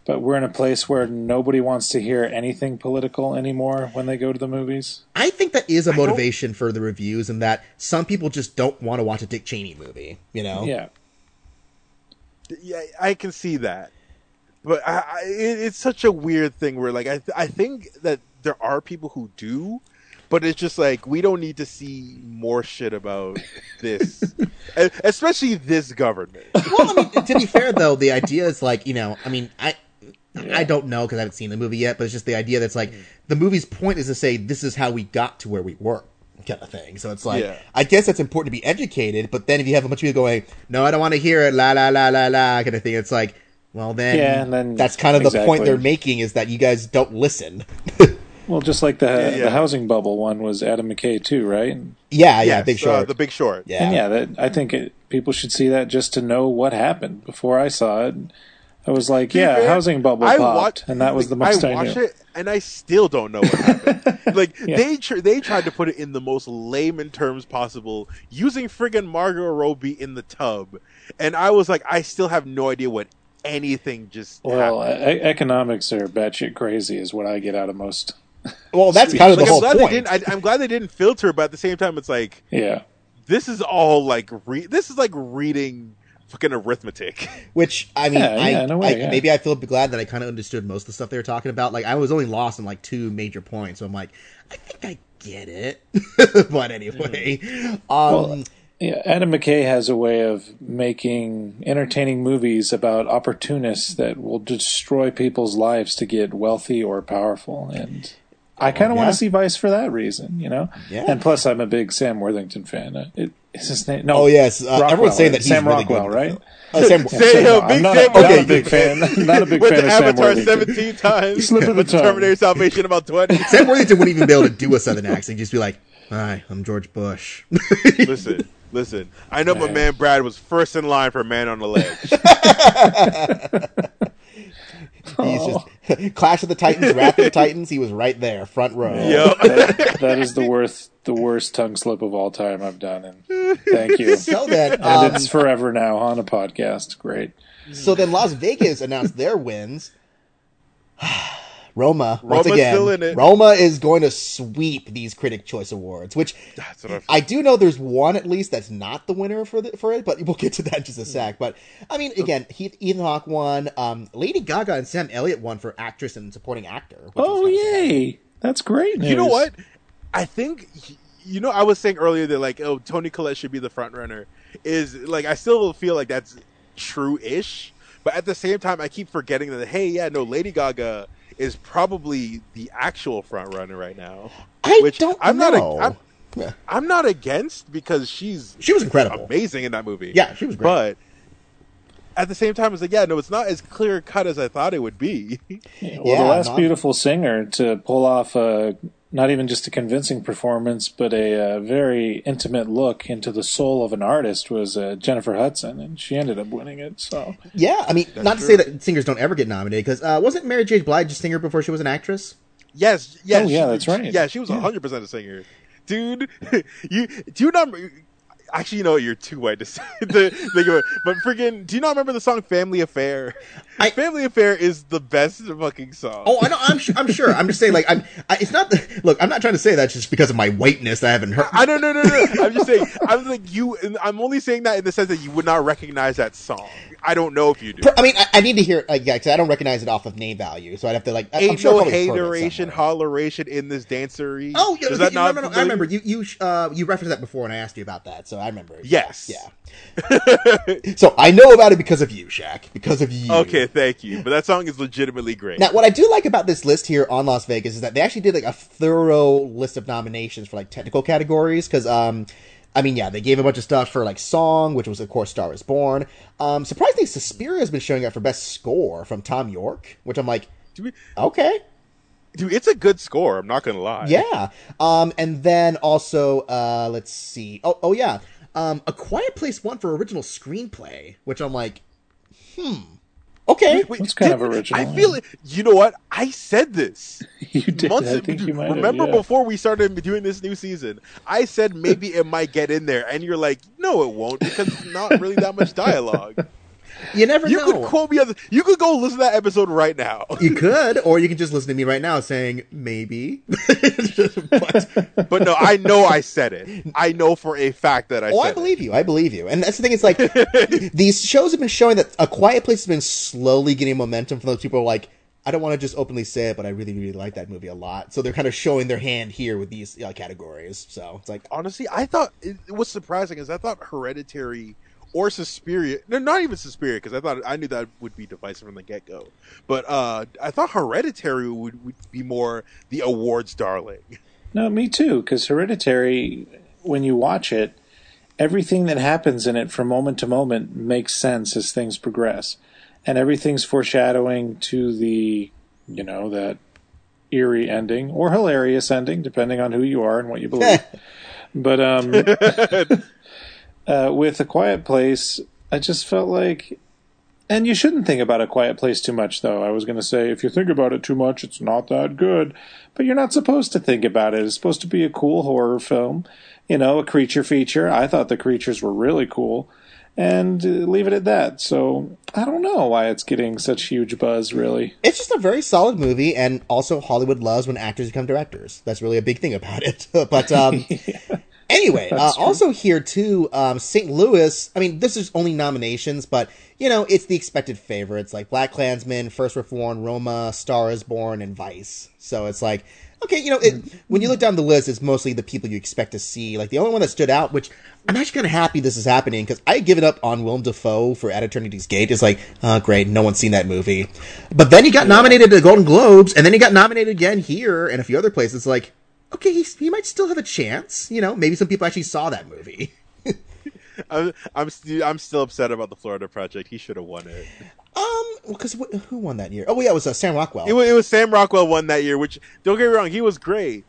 but we're in a place where nobody wants to hear anything political anymore when they go to the movies. I think that is a motivation for the reviews, and that some people just don't want to watch a Dick Cheney movie. You know? Yeah. Yeah, I can see that, but I, I, it, it's such a weird thing where like I th- I think that there are people who do, but it's just like we don't need to see more shit about this, especially this government. well, I mean, to be fair though, the idea is like you know, I mean, I. I don't know because I haven't seen the movie yet, but it's just the idea that's like the movie's point is to say this is how we got to where we were, kind of thing. So it's like Yeah. I guess it's important to be educated, but then if you have a bunch of people going, "No, I don't want to hear it," la la la la la, kind of thing, it's like, well then, Yeah, and then- that's kind of the point they're making is that you guys don't listen. Well, just like the Yeah. the housing bubble one was Adam McKay too, right? Yeah, yeah, Yes, Big uh, Short, the Big Short. yeah, yeah, that I think it, people should see that just to know what happened. Before I saw it, I was like, To yeah, fair, housing bubble I popped, watched- and that was the most I, I watched knew. it and I still don't know what happened. like Yeah. they tr- they tried to put it in the most layman terms possible, using friggin' Margot Robbie in the tub, and I was like, I still have no idea what anything just Well, e- economics are batshit crazy, is what I get out of most. Well, that's kind of the Like, I'm whole glad point. they didn't. I, I'm glad they didn't filter, but at the same time, it's like Yeah, this is all like re- this is like reading fucking arithmetic. Which I mean, Yeah, I, yeah, in way, I yeah. maybe I feel glad that I kind of understood most of the stuff they were talking about. Like I was only lost in like two major points, so I'm like, I think I get it. but anyway, um, Well, yeah. Adam McKay has a way of making entertaining movies about opportunists that will destroy people's lives to get wealthy or powerful, and I kind of want to see Vice for that reason, you know. Yeah. And plus, I'm a big Sam Worthington fan. Uh, It, is his name? No. oh yes, uh, Rockwell, everyone's saying that he's Sam really Rockwell, good. right? Oh, Sam, Say, Sam- yo, I'm big not, Sam a, not a big fan. Not a big Went fan to of Sam Avatar Worthington. 17 times. Slip of the tongue. Terminator Salvation about 20. Sam Worthington wouldn't even be able to do a southern accent. He'd just be like, "Hi, I'm George Bush." listen, listen. I know my Man. man Brad was first in line for Man on the Ledge. He's just Clash of the Titans, Wrath of the Titans. He was right there, front row. Yo. that, that is the worst, the worst tongue slip of all time I've done, and thank you. So then, And um, it's forever now on a podcast. Great. so then Las Vegas announced their wins. Roma, once again, still in it. Roma is going to sweep these Critic Choice Awards, which That's what I I do know there's one at least that's not the winner for the, for it, but we'll get to that in just a sec. But I mean, again, Heath, Ethan Hawke won. Um, Lady Gaga and Sam Elliott won for actress and supporting actor. Oh kind of yay! That's great news. You know what? I think you know I was saying earlier that like oh Toni Collette should be the front runner is like I still feel like that's true-ish, but at the same time I keep forgetting that hey yeah no Lady Gaga is probably the actual front runner right now. I Which don't I'm know. not a- I'm- Yeah. I'm not against because she's She was incredible. amazing in that movie. Yeah, she was great. But at the same time, it's like, yeah, no, it's not as clear cut as I thought it would be. Well, Yeah, the last not- beautiful singer to pull off a not even just a convincing performance, but a, uh very intimate look into the soul of an artist was uh, Jennifer Hudson, and she ended up winning it. So Yeah, I mean, not to say that singers don't ever get nominated, because uh, wasn't Mary J. Blige a singer before she was an actress? yes, yes, Oh, yeah, she- that's right. Yeah, she was hundred percent a singer, dude. you do you not? Actually, you know? You're too white to say the think of it. But freaking, do you not remember the song "Family Affair"? I- Family Affair is the best fucking song. Oh, I know. I'm sure. I'm sure. I'm just saying, like, I'm. I, it's not. The, look, I'm not trying to say that just because of my whiteness I haven't heard. I don't know, no, no, no. I'm just saying. I'm like you. I'm only saying that in the sense that you would not recognize that song. I don't know if you do. I mean, I, I need to hear. Like, yeah, 'cause I don't recognize it off of name value, so I'd have to like. I- I'm sure no I've probably heard it hateration, holleration in this dancery. Oh, yeah, Does that not? no, no, no, I remember you. You uh, you referenced that before, and I asked you about that, so I remember. Yes. Yeah. so I know about it because of you, Shaq. Because of you. Okay, thank you. But that song is legitimately great. Now, what I do like about this list here on Las Vegas is that they actually did like a thorough list of nominations for like technical categories. Because, um, I mean, yeah, they gave a bunch of stuff for like song, which was of course "Star Is Born." Um, surprisingly, Suspiria has been showing up for best score from Thom Yorke, which I'm like, Dude, okay, dude, it's a good score. I'm not gonna lie. yeah. Um, and then also, uh, let's see. Oh, oh yeah. Um, A Quiet Place won for original screenplay, which I'm like, hmm, okay. Wait, That's kind of didn't- original, I yeah. feel it. You know what? I said this. you did. Months, I think you might have, remember yeah. before we started doing this new season, I said maybe it might get in there, and you're like, no, it won't because it's not really that much dialogue. You never You know. could quote me. On the, you could go listen to that episode right now. you could, or you can just listen to me right now saying maybe. but, But no, I know I said it. I know for a fact that I oh, said I believe you. I believe you. And that's the thing. It's like these shows have been showing that A Quiet Place has been slowly getting momentum from those people. Who are like, I don't want to just openly say it, but I really, really like that movie a lot. So they're kind of showing their hand here with these uh, categories. So it's like. Honestly, I thought it, what's surprising is I thought Hereditary or Suspiria. No, not even Suspiria because I thought I knew that would be divisive from the get go. But uh, I thought Hereditary would, would be more the awards darling. No, me too. Because Hereditary, when you watch it, everything that happens in it from moment to moment makes sense as things progress, and everything's foreshadowing to the, you know, that eerie ending or hilarious ending, depending on who you are and what you believe. but um, uh, with a quiet place, I just felt like. And you shouldn't think about a quiet place too much, though. I was going to say, if you think about it too much, it's not that good. But you're not supposed to think about it. It's supposed to be a cool horror film, you know, a creature feature. I thought the creatures were really cool, and uh, leave it at that. So I don't know why it's getting such huge buzz, really. it's just a very solid movie, and also Hollywood loves when actors become directors. That's really a big thing about it. but um, anyway, uh, also here too, um, St. Louis. I mean, this is only nominations, but you know, it's the expected favorites like Black Klansman, First Reformed, Roma, Star is Born, and Vice. So it's like. Okay, you know, it, when you look down the list, it's mostly the people you expect to see. Like the only one that stood out, which I'm actually kind of happy this is happening because I had given up on Willem Dafoe for At Eternity's Gate. It's like, oh, great, no one's seen that movie. But then he got nominated to the Golden Globes, and then he got nominated again here and a few other places. Like, okay, he's, he might still have a chance. You know, maybe some people actually saw that movie. I'm I'm, st- I'm still upset about the Florida Project. He should have won it. Um, because who won that year? Oh, yeah, it was uh, Sam Rockwell. It was, it was Sam Rockwell won that year, which don't get me wrong, he was great.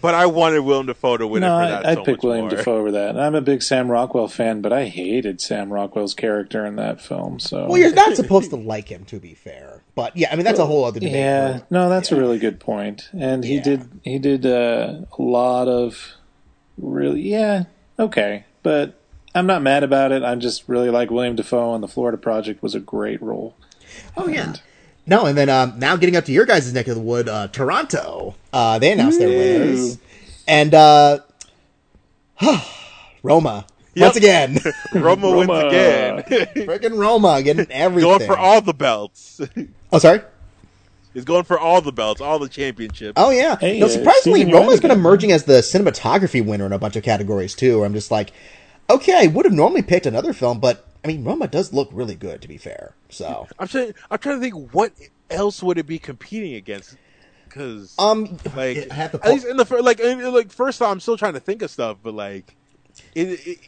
But I wanted Willem Dafoe to win No, it for that I, I'd so pick much Willem more. Dafoe over that. And I'm a big Sam Rockwell fan, but I hated Sam Rockwell's character in that film. So well, you're not supposed to like him, to be fair. But yeah, I mean that's a whole other debate. Yeah, no, that's a really good point. And he Yeah. did he did uh, a lot of really yeah okay, but I'm not mad about it. I'm just really like Willem Dafoe, on the Florida Project was a great role. Oh yeah. No, and then um, now getting up to your guys' neck of the wood, uh, Toronto. Uh, they announced their winners, and uh, Roma Yep. once again, Roma, wins again. freaking Roma getting everything. going for all the belts. oh, sorry. He's going for all the belts, all the championships. Oh yeah. Hey, no, uh, surprisingly, Steven Roma's been emerging as the cinematography winner in a bunch of categories too. I'm just like, okay, I would have normally picked another film, but I mean, Roma does look really good to be fair. So, I'm trying. I'm trying to think what else would it be competing against? Because um, like I have to at least in the like in, like first time, I'm still trying to think of stuff, but like it, it, it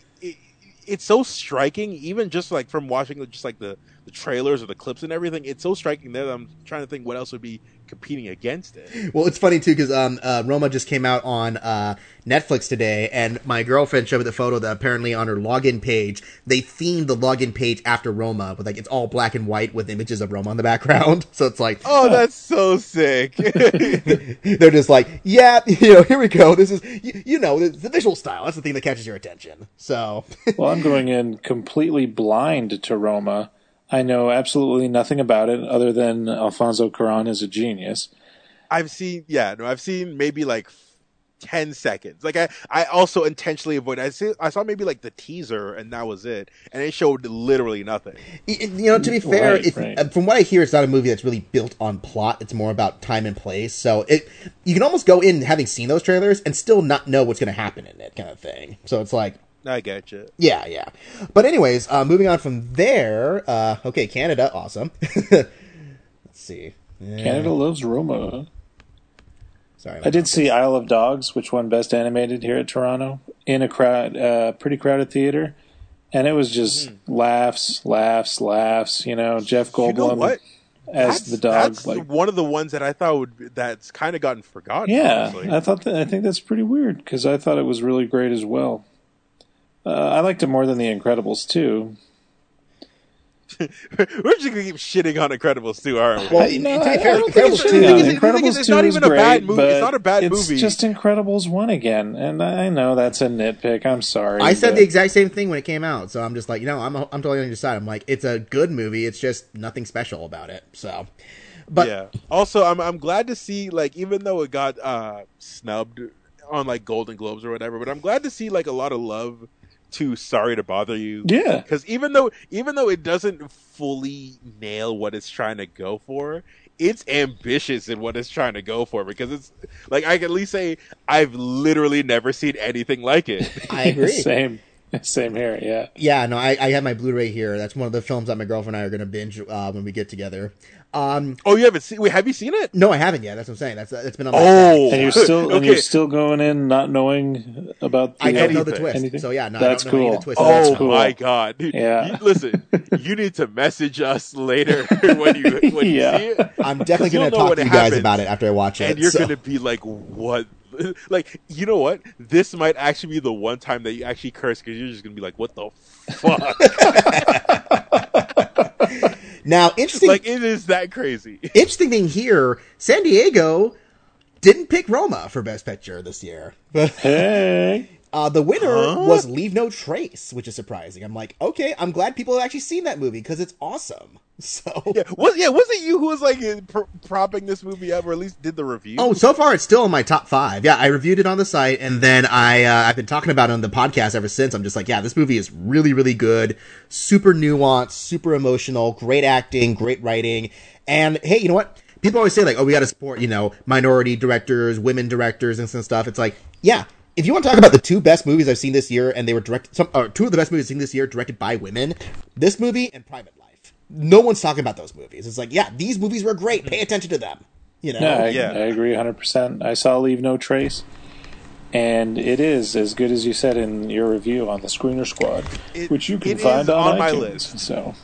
it's so striking, even just like from watching just like the the trailers or the clips and everything. It's so striking that I'm trying to think what else would be competing against it. Well, it's funny too because um, uh, Roma just came out on uh, Netflix today, and my girlfriend showed me the photo that apparently on her login page they themed the login page after Roma with like it's all black and white with images of Roma on the background. So it's like, Oh, that's so sick. they're just like, yeah, you know, here we go. This is you, you know the, the visual style. That's the thing that catches your attention. So, Well, I'm going in completely blind to Roma. I know absolutely nothing about it other than Alfonso Cuarón is a genius. I've seen, yeah, no, I've seen maybe like ten seconds. Like I, I also intentionally avoid. I see, I saw maybe like the teaser, and that was it, and it showed literally nothing. Y- You know, to be fair, Right, if, right. from what I hear, it's not a movie that's really built on plot. It's more about time and place. So it you can almost go in having seen those trailers and still not know what's going to happen in it, kind of thing. So it's like, I gotcha. yeah, yeah. But anyways, uh, moving on from there. Uh, okay, Canada, awesome. Let's see. Yeah, Canada loves Roma. Sorry, I did see Isle of Dogs, which won Best Animated here at Toronto, in a crowd, uh, pretty crowded theater, and it was just laughs, laughs, laughs. You know, Jeff Goldblum You know what? as the dog. That's like, one of the ones that I thought would be, that's kind of gotten forgotten. yeah, honestly. I thought that. I think that's pretty weird because I thought it was really great as well. Uh, I liked it more than The Incredibles too. We're just gonna keep shitting on Incredibles too, aren't we? Well, You know, to be I- fair, I Incredibles it's 2 shitting is- it. the thing Incredibles is, 2 not is even a bad great, movie. It's not a bad it's movie. just Incredibles 1 again, and I know that's a nitpick. I'm sorry. I said but- the exact same thing when it came out, so I'm just like, you know, I'm I'm totally on your side. I'm like, it's a good movie. It's just nothing special about it. So, but yeah. Also, I'm I'm glad to see like even though it got uh snubbed on like Golden Globes or whatever, but I'm glad to see like a lot of love to Sorry to Bother You. Yeah. Because even though even though it doesn't fully nail what it's trying to go for, it's ambitious in what it's trying to go for because it's like I can at least say I've literally never seen anything like it. I agree. Same. Same here, yeah. Yeah, no, I, I have my Blu-ray here. That's one of the films that my girlfriend and I are going to binge uh, when we get together. Um, oh, you haven't seen? Wait, have you seen it? no, I haven't yet. That's what I'm saying. That's that's been on my Oh, And you're still and you're still going in not knowing about the I don't know the twist. Anything? So yeah, no, That's I don't know any of cool. the twists. Oh That's cool. my god! Yeah. You- listen, you need to message us later when you when Yeah. you see it, I'm definitely going to talk to it you guys happens, about it after I watch it. and you're so- gonna be like, "What?" Like, you know what? This might actually be the one time that you actually curse because you're just gonna be like, "What the fuck?" now interesting. like, it is that crazy. interesting thing here: San Diego didn't pick Roma for Best Picture this year. Hey. Uh, the winner Huh? was Leave No Trace, which is surprising. I'm like, okay, I'm glad people have actually seen that movie because it's awesome. So, Yeah, was yeah, was it you who was like pr- propping this movie up, or at least did the review? oh, so far it's still in my top five. Yeah, I reviewed it on the site, and then I uh, I've been talking about it on the podcast ever since. I'm just like, yeah, this movie is really, really good, super nuanced, super emotional, great acting, great writing, and hey, you know what? People always say like, oh, we got to support you know minority directors, women directors, and some stuff. It's like, yeah. If you want to talk about the two best movies I've seen this year, and they were directed, some, or two of the best movies I've seen this year directed by women, this movie and Private Life. No one's talking about those movies. It's like, yeah, these movies were great. Pay attention to them. You know, No, I, Yeah. I agree 100%. I saw Leave No Trace, and it is as good as you said in your review on the Screener Squad, It- which you can find on, on my iTunes. list. So,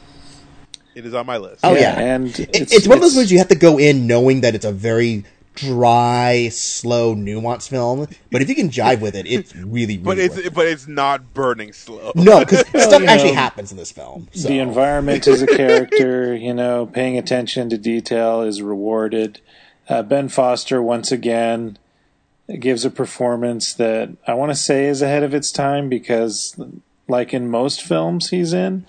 it is on my list. Oh, yeah. and It- it's, it's, one of those movies you have to go in knowing that it's a very dry, slow, nuanced film. But if you can jive with it, it's really, really. but it's worth it. but it's not burning slow. no, because Well, stuff actually know, happens in this film. So. The environment is a character, you know, paying attention to detail is rewarded. Uh, ben Foster, once again, gives a performance that I want to say is ahead of its time because, like in most films he's in,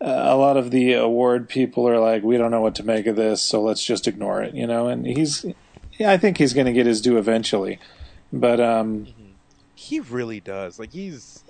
uh, a lot of the award people are like, we don't know what to make of this, so let's just ignore it, you know, and he's, yeah, I think he's going to get his due eventually. But, um, he really does. Like he's,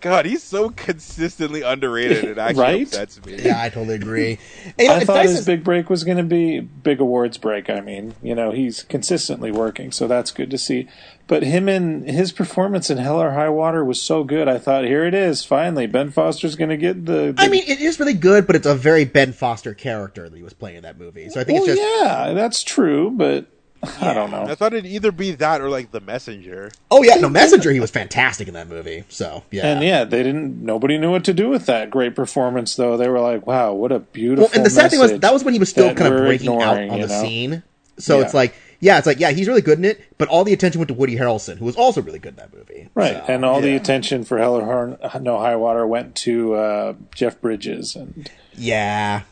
God, he's so consistently underrated. It actually Right? upsets me. yeah, I totally agree. And, you know, I thought his as- big break was going to be big awards break. I mean, you know, he's consistently working, so that's good to see. But him and his performance in Hell or High Water was so good. I thought, here it is, finally, Ben Foster's going to get the. the I mean, it is really good, but it's a very Ben Foster character that he was playing in that movie. So I think well, it's just. yeah, that's true, but I don't know. I thought it'd either be that or like the messenger. Oh yeah, no, Messenger. He was fantastic in that movie. So yeah, And yeah, they didn't. Nobody knew what to do with that great performance, though. They were like, "Wow, what a beautiful." Well, and the sad thing was that was when he was still kind of breaking ignoring, out on the know? scene. So Yeah. it's like, yeah, it's like, yeah, he's really good in it, but all the attention went to Woody Harrelson, who was also really good in that movie. Right, So, and all the attention for Hell or High- No High Water went to uh, Jeff Bridges, and Yeah.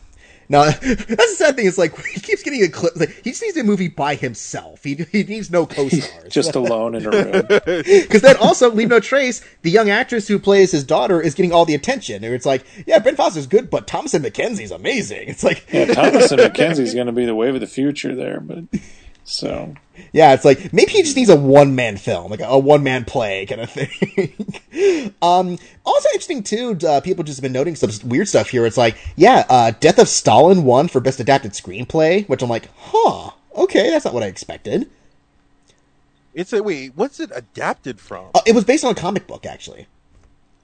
No, that's the sad thing. Is like he keeps getting a clip. Like, he just needs a movie by himself. He, he needs no co-stars. just alone in a room. Because then also, leave no trace. The young actress who plays his daughter is getting all the attention. And it's like, yeah, Ben Foster's good, but Thomasin McKenzie's amazing. It's like, Yeah, Thomasin McKenzie's going to be the wave of the future there, but so Yeah, it's like maybe he just needs a one man film, like a, a one man play kind of thing. um, also interesting too. Uh, people just been noting some weird stuff here. It's like, yeah, uh, Death of Stalin won for best adapted screenplay, which I'm like, huh, okay, that's not what I expected. It's a wait. What's it adapted from? Uh, it was based on a comic book, actually.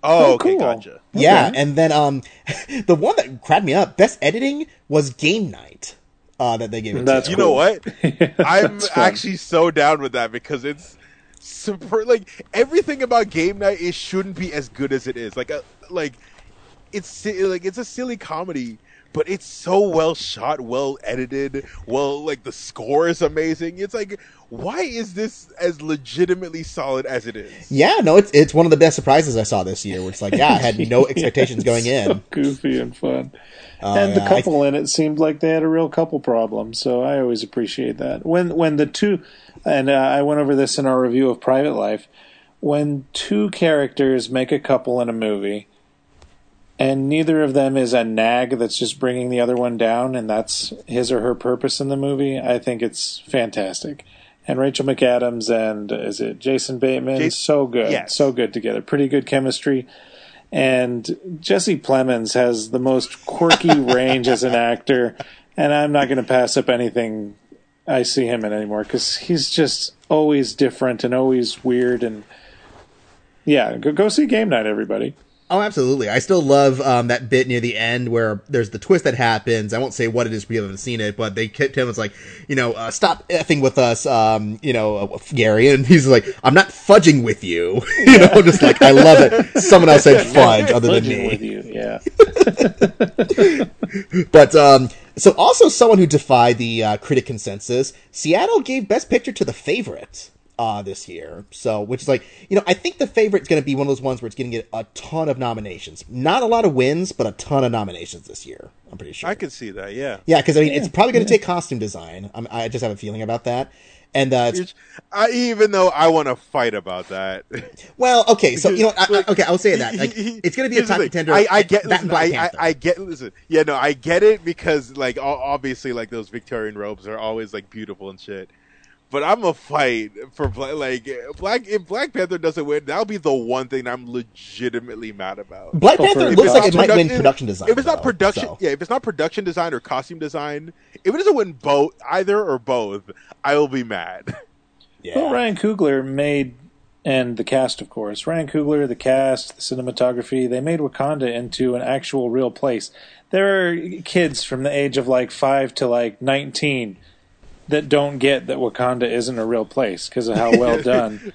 oh, oh, okay, cool. gotcha. Yeah, and then um, the one that cracked me up, best editing was Game Night. Uh, that they gave it. That's to. You know what? I'm actually so down with that because it's super. Like everything about game night, it shouldn't be as good as it is. Like, a, like it's like it's a silly comedy, but it's so well shot, well edited, well like the score is amazing. It's like why is this as legitimately solid as it is? Yeah, no, it's it's one of the best surprises I saw this year. Where it's like, yeah, I had no expectations going so in. goofy and fun. Oh, and the yeah, I- couple in it seemed like they had a real couple problem, so I always appreciate that. When when the two, and uh, I went over this in our review of Private Life, when two characters make a couple in a movie, and neither of them is a nag that's just bringing the other one down, and that's his or her purpose in the movie, I think it's fantastic. And Rachel McAdams and is it Jason Bateman? Jas- so good, Yes. so good together. Pretty good chemistry. And Jesse Plemons has the most quirky range as an actor, and I'm not going to pass up anything I see him in anymore because he's just always different and always weird. And yeah, go, go see Game Night, everybody. Oh, absolutely. I still love um, that bit near the end where there's the twist that happens. I won't say what it is for you haven't seen it, but they kept him It's like, you know, uh, stop effing with us, um, you know, uh, Gary, and he's like, I'm not fudging with you, you know, just like I love it. Someone else said fudge other than me. with you, yeah. But um, so also someone who defied the uh, critic consensus. Seattle gave Best Picture to The Favorite uh, this year. So, which is like, you know, I think The Favorite's going to be one of those ones where it's going to get a ton of nominations. Not a lot of wins, but a ton of nominations this year. I'm pretty sure. I could see that. Yeah. yeah, because I mean, it's probably going to take costume design. I'm, I just have a feeling about that. And uh, it's, I, even though I want to fight about that. well, okay, so you know, I, I- Like, okay, I'll say that. Like, he- it's going to be a top thing. contender. I, I get, that listen, I, I, get, listen, yeah, no, I get it because like obviously like those Victorian robes are always like beautiful and shit. But I'm a fight for Bla- like Black. If Black Panther doesn't win, that'll be the one thing I'm legitimately mad about. Black Well, Panther looks if like it's it might not win production design. If it's not though, production, so. yeah, if it's not production design or costume design, if it doesn't win both, either or both, I will be mad. Yeah. Well, Ryan Coogler made, and the cast, of course, Ryan Coogler, the cast, the cinematography, they made Wakanda into an actual real place. There are kids from the age of like five to like 19 that don't get that Wakanda isn't a real place because of how well done.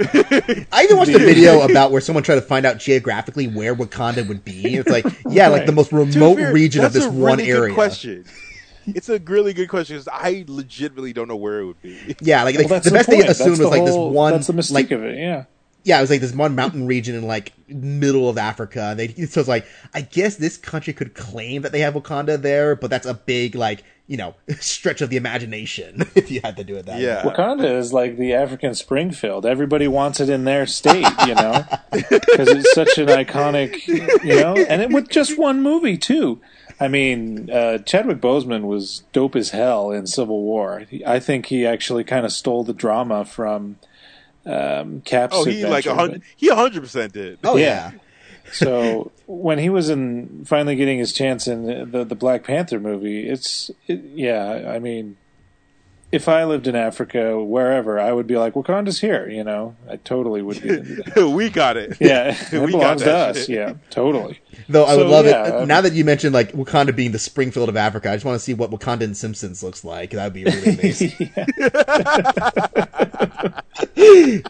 I even watched a video about where someone tried to find out geographically where Wakanda would be. It's like, yeah, like the most remote fair, region of that's this a one really good area. question. It's a really good question because I legitimately don't know where it would be. Yeah, like, like Well, that's the best they point. assumed That's was the like this one, That's the mystique like of it. Yeah. Yeah, it was like this one mountain region in like middle of Africa. They so it's like I guess this country could claim that they have Wakanda there, but that's a big like you know stretch of the imagination if you had to do it that Yeah. way. Wakanda is like the African Springfield. Everybody wants it in their state, you know, because it's such an iconic, you know, and it with just one movie too. I mean, uh, Chadwick Boseman was dope as hell in Civil War. I think he actually kind of stole the drama from um, Cap's Oh, he like adventure, a hundred. He a hundred percent did. Oh Yeah. yeah. so when he was in finally getting his chance in the the, the Black Panther movie, it's it, yeah. I mean, if I lived in Africa, wherever, I would be like, Wakanda's here. You know, I totally would be. we got it. Yeah, it We got belongs to us. shit. Yeah, totally. Though I So, would love yeah, it now that you mentioned like Wakanda being the Springfield of Africa. I just want to see what Wakanda in Simpsons looks like. That would be really amazing.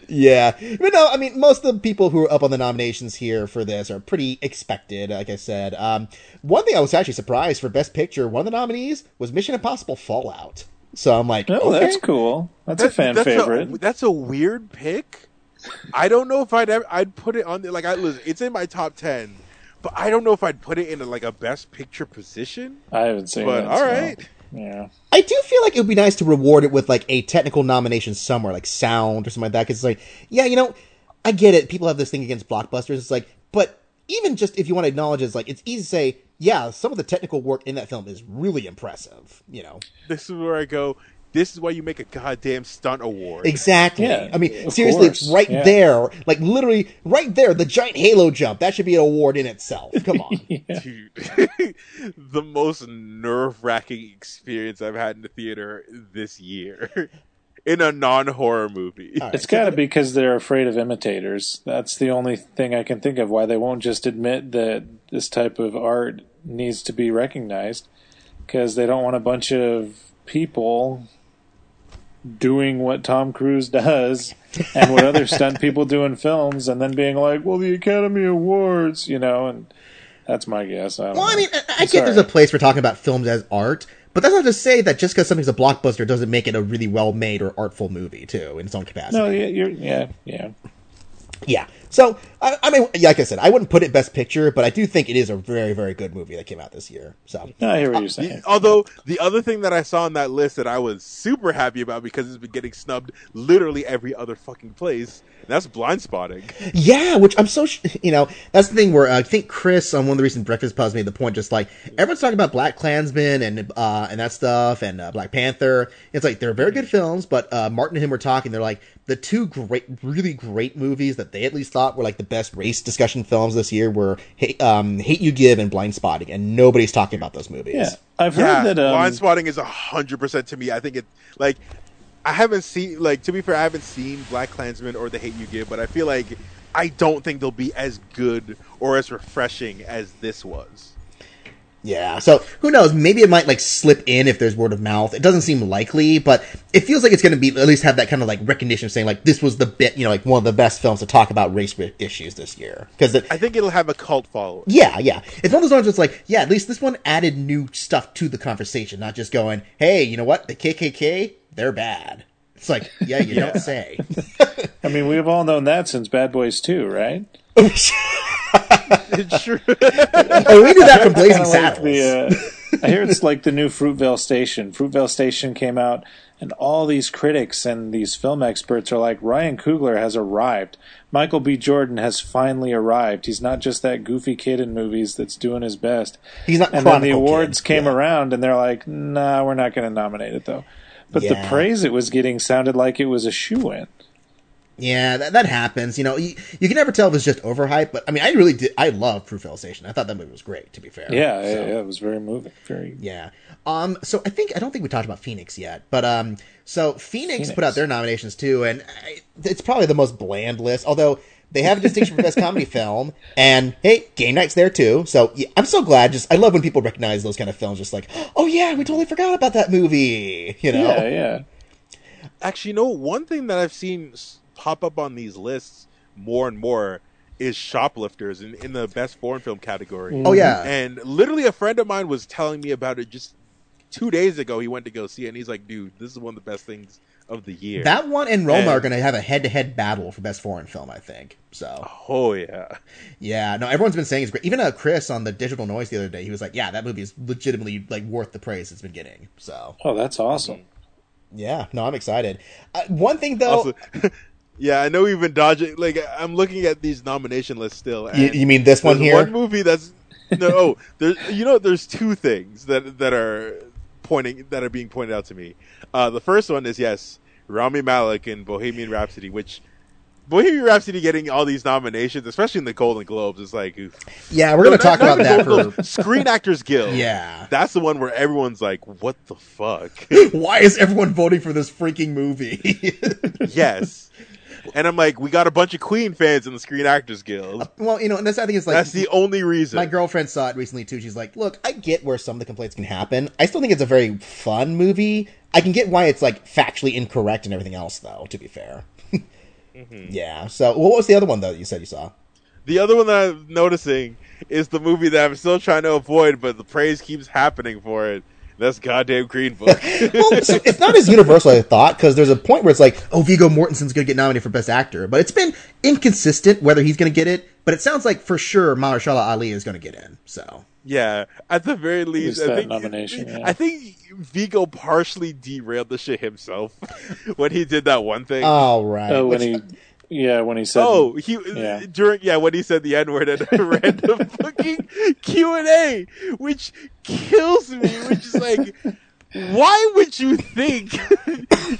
yeah, but no, I mean most of the people who are up on the nominations here for this are pretty expected. Like I said, um, one thing I was actually surprised for Best Picture, one of the nominees was Mission Impossible Fallout. So I'm like, Oh, okay. that's cool. That's a fan that's favorite. A, that's a weird pick. I don't know if I'd ever, I'd put it on there. Like I listen, it's in my top ten, but I don't know if I'd put it in a, like a best picture position. I haven't seen But it. all so, right. Yeah. I do feel like it would be nice to reward it with like a technical nomination somewhere, like sound or something like that. Because it's like, yeah, you know, I get it. People have this thing against blockbusters. It's like, but even just if you want to acknowledge, it, it's like it's easy to say, yeah, some of the technical work in that film is really impressive. You know, This is where I go. This is why you make a goddamn stunt award. exactly. Yeah, I mean, of seriously, it's right Yeah. there, like literally right there, the giant halo jump. That should be an award in itself. Come on. Dude, the most nerve wracking experience I've had in the theater this year in a non horror movie. All right, It's so- got to be because they're afraid of imitators. That's the only thing I can think of why they won't just admit that this type of art needs to be recognized because they don't want a bunch of people doing what Tom Cruise does and what other stunt people do in films and then being like, well, the Academy Awards, you know, and That's my guess. I Well, I mean, I, I get Sorry. there's a place for talking about films as art, but that's not to say that just because something's a blockbuster doesn't make it a really well made or artful movie too in its own capacity. no, yeah, you're, yeah, yeah. Yeah. So I, I mean, like I said, I wouldn't put it best picture, but I do think it is a very, very good movie that came out this year. So No, I hear what you're saying. Although the other thing that I saw on that list that I was super happy about because it's been getting snubbed literally every other fucking place, that's Blindspotting. yeah, which I'm so sh- you know that's the thing where uh, I think Chris on one of the recent Breakfast Pods made the point, just like everyone's talking about Black Klansman and uh, and that stuff and uh, Black Panther. It's like they're very good films, but uh, Martin and him were talking. They're like the two great, really great movies that they at least thought were like the best race discussion films this year were Hate, um, Hate You Give and Blindspotting, and nobody's talking about those movies. Yeah, I've heard Yeah, that. Um, blind spotting is a hundred percent to me. I think it like I haven't seen like to be fair, I haven't seen Black Klansman or The Hate You Give, but I feel like I don't think they'll be as good or as refreshing as this was. Yeah, so who knows? Maybe it might like slip in if there's word of mouth. It doesn't seem likely, but it feels like it's going to be at least have that kind of like recognition, saying like this was the bit, you know, like one of the best films to talk about race issues this year. Because I think it'll have a cult following. yeah, yeah, it's one of those ones that's like, yeah, at least this one added new stuff to the conversation, not just going, hey, you know what, the KKK, they're bad. It's like, yeah, you don't say. I mean, we've all known that since Bad Boys 2, right? It's true. oh, we did that from Blazing Kinda like Saddles. the, uh, I hear it's like the new Fruitvale Station. Fruitvale Station came out, and all these critics and these film experts are like, Ryan Coogler has arrived. Michael B. Jordan has finally arrived. He's not just that goofy kid in movies that's doing his best. He's not And then the awards Kid. came Yeah. around, and they're like, nah, we're not going to nominate it, though. But the praise it was getting sounded like it was a shoe in. Yeah, that, that happens. You know, you, you can never tell if it's just overhyped, but I mean, I really did. I love Fruitvale Station. I thought that movie was great. To be fair, Yeah, So, yeah, it was very moving. Very. yeah. Um, so I think I don't think we talked about Phoenix yet, but um, so Phoenix, Phoenix. put out their nominations too, and I, it's probably the most bland list. Although they have a distinction for best comedy film, and hey, Game Night's there too. So yeah, I'm so glad. Just I love when people recognize those kind of films. Just like, oh yeah, we totally forgot about that movie. You know? Yeah, yeah. Actually, you know, one thing that I've seen s- pop up on these lists more and more is shoplifters in, in the best foreign film category. Oh yeah. And literally, a friend of mine was telling me about it just two days ago. He went to go see it, and he's like, "Dude, this is one of the best things of the year." That one and Roma And- are going to have a head-to-head battle for best foreign film, I think. So oh yeah, Yeah, no, everyone's been saying it's great. Even uh, Chris on the Digital Noise the other day, he was like, "Yeah, that movie is legitimately like worth the praise it's been getting." So, Oh, that's awesome. yeah, no, I'm excited. Uh, one thing though, also, yeah, I know we've been dodging. Like, I'm looking at these nomination lists still. you, and you mean this one here? One movie that's no. Oh, there's you know, there's two things that that are pointing that are being pointed out to me. Uh, the first one is yes, Rami Malek in Bohemian Rhapsody, which Bohemian Rhapsody getting all these nominations, especially in the Golden Globes, is like oof. yeah, we're going to talk about that Golden for. Screen Actors Guild. Yeah. that's the one where everyone's like, "What the fuck?" Why is everyone voting for this freaking movie? yes, and I'm like, we got a bunch of Queen fans in the Screen Actors Guild. Uh, well, you know, and that's I think it's like That's the only reason. my girlfriend saw it recently too. She's like, "Look, I get where some of the complaints can happen. I still think it's a very fun movie. I can get why it's like factually incorrect and everything else, though. To be fair." Mm-hmm. Yeah. So, what was the other one though? that You said you saw. The other one that I'm noticing is the movie that I'm still trying to avoid, but the praise keeps happening for it. That's goddamn Green Book. well, so it's not as universal as I thought because there's a point where it's like, oh, Viggo Mortensen's going to get nominated for Best Actor, but it's been inconsistent whether he's going to get it. But it sounds like for sure Mahershala Ali is going to get in. So yeah, at the very least, least I think nomination, yeah. I think Vigo partially derailed the shit himself when he did that one thing. all right. Oh, when Which- he, yeah, when he said, Oh, he Yeah. during yeah when he said the n word at a random fucking Q and A, which kills me. Which is like, why would you think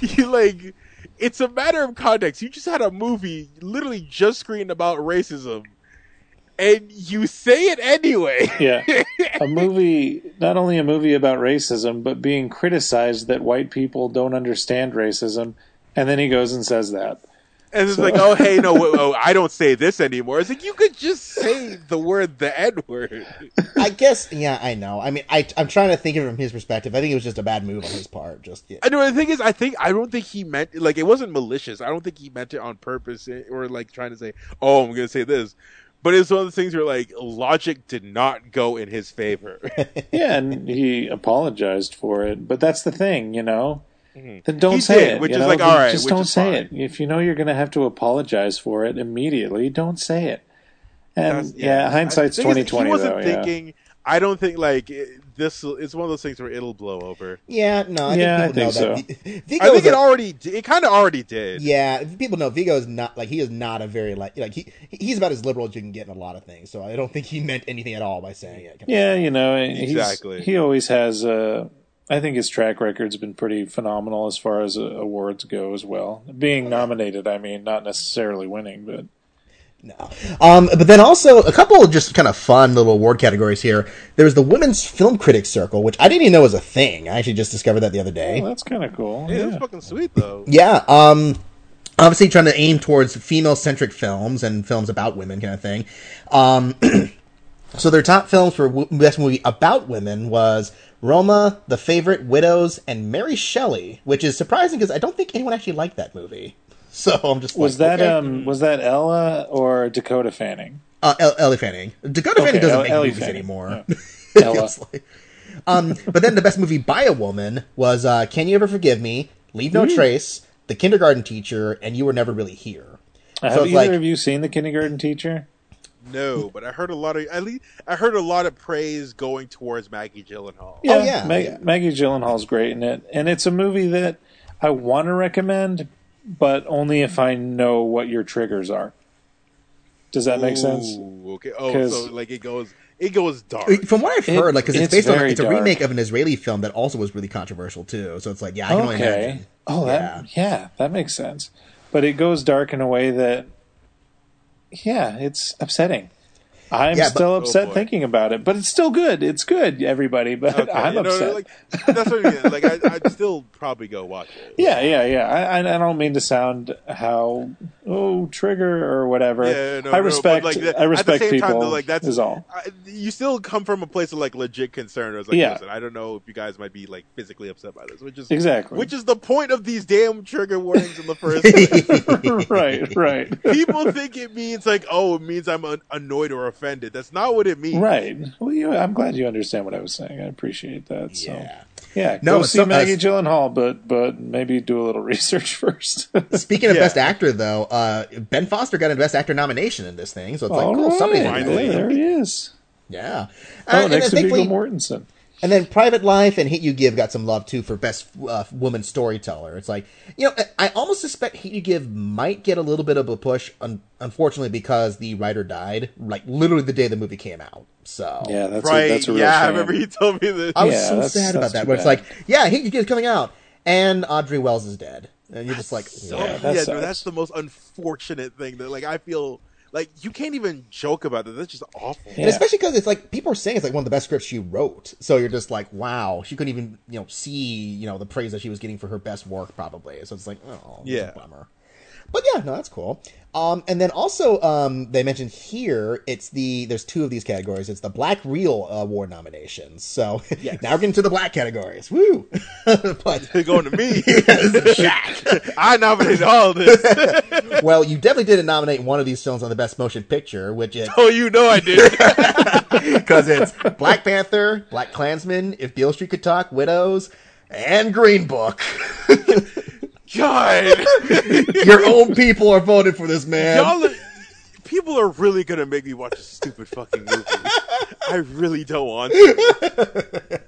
you like? It's a matter of context. You just had a movie literally just screened about racism, and you say it anyway. yeah, a movie, not only a movie about racism, but being criticized that white people don't understand racism, and then he goes and says that. And it's like, oh hey, no, whoa, whoa, I don't say this anymore. It's like you could just say the word the n word. I guess, yeah, I know. I mean, I, I'm trying to think of it from his perspective. I think it was just a bad move on his part. Just yeah. I know the thing is, I think I don't think he meant like it wasn't malicious. I don't think he meant it on purpose eh, or like trying to say, "Oh, I'm going to say this." but it's one of those things where like logic did not go in his favor. Yeah, and he apologized for it. But that's the thing, you know. Then don't He say did, it. which is know? like, all right, just which don't is say fine. it. If you know you're going to have to apologize for it immediately, don't say it. And That's- yeah, hindsight's The thing twenty is, twenty He wasn't though. Yeah. thinking. I don't think like it, this. It's one of those things where it'll blow over. Yeah, no, I Yeah, think people I know think that. Vi- Viggo I think is it a- already. It kind of already did. Yeah, people know Viggo is not like he is not a very like like he he's about as liberal as you can get in a lot of things. So I don't think he meant anything at all by saying it. Yeah, you know, he's, Exactly. He always has. Uh, I think his track record's been pretty phenomenal as far as uh, awards go as well. Being nominated, I mean, not necessarily winning, but No. Um, but then also a couple of just kind of fun little award categories here. There's the Women's Film Critics Circle, which I didn't even know was a thing. I actually just discovered that the other day. well, that's kind of cool. Yeah, it was fucking sweet though. Yeah. Um, obviously trying to aim towards female centric films and films about women kind of thing. Um, so their top films for best movie about women was Roma, The Favorite, Widows, and Mary Shelley, which is surprising because I don't think anyone actually liked that movie. So I'm just Was like, that okay. um was that Ella or Dakota Fanning? uh, El- Ellie Fanning? Dakota Okay, Fanning doesn't El- make Ellie movies Fanning, anymore. It Ella. like. um, but then the best movie by a woman was uh, Can You Ever Forgive Me? Leave No Trace, The Kindergarten Teacher, and You Were Never Really Here. Have it's either like- of you seen the Kindergarten Teacher? No, but I heard a lot of. At least I heard a lot of praise going towards Maggie Gyllenhaal. Oh, yeah, Mag- yeah. Maggie Gyllenhaal's great in it, and it's a movie that I want to recommend, but only if I know what your triggers are. Does that make sense? Ooh, okay. Oh, 'Cause- so like it goes, it goes dark. Uh, from what I've It- heard, like because it's, it's based on it's a dark. remake of an Israeli film that also was really controversial too. So it's like, yeah, I can only Okay. imagine. Oh, that yeah. that makes sense. But it goes dark in a way that, yeah, it's upsetting. I'm Yeah, still Oh, upset boy. thinking about it, but it's still good. It's good, everybody. But Okay, I'm you know, upset. like that's what I mean. Like I, I'd still probably go watch it. Yeah, yeah, yeah. I, I I don't mean to sound how oh trigger or whatever. Yeah, no, I respect. but like, the- I respect at the same people. time, though, like that's is all. I, you still come from a place of like legit concern. I was like, Yeah. listen, I don't know if you guys might be like physically upset by this, which is Exactly. which is the point of these damn trigger warnings in the first place. right, right, People think it means like, oh, it means I'm un- annoyed or offended. That's not what it means. right. Well, you, I'm glad you understand what I was saying. I appreciate that. So. Yeah. Yeah, No, go see so- uh, Maggie Gyllenhaal, but but maybe do a little research first. Speaking of Yeah. Best Actor, though, uh, Ben Foster got a Best Actor nomination in this thing, so it's like, All cool, right. somebody Finally. there he is. Yeah. Oh, Uh, next and to Viggo thankfully- Mortensen. And then Private Life and Hate You Give got some love too for best uh, woman storyteller. It's like you know, I- I almost suspect Hate You Give might get a little bit of a push, un- unfortunately, because the writer died like literally the day the movie came out. So Yeah, that's right. A, that's a real yeah, I remember you told me this. I was Yeah, so that's- sad about that. too Where it's like, yeah, Hate You Give is coming out, and Audrey Wells is dead, and you're just like, So, Yeah, yeah, that no, that's the most unfortunate thing that like I feel like you can't even joke about that. That's just awful. And especially because it's like people are saying it's like one of the best scripts she wrote. So you're just like, wow, she couldn't even you know see you know the praise that she was getting for her best work probably. So it's like, oh, Yeah. a bummer. But yeah, no, that's cool. Um, and then also, um, they mentioned here it's the there's two of these categories. It's the Black Reel Award nominations. So now we're getting to the black categories. Woo! but They're going to me. I nominated all this. well, you definitely didn't nominate one of these films on the Best Motion Picture, which is oh, you know I did. because it's Black Panther, Black Klansman, If Beale Street Could Talk, Widows, and Green Book. God, Your own people are voting for this man. y'all, people are really gonna make me watch a stupid fucking movie. I really don't want to.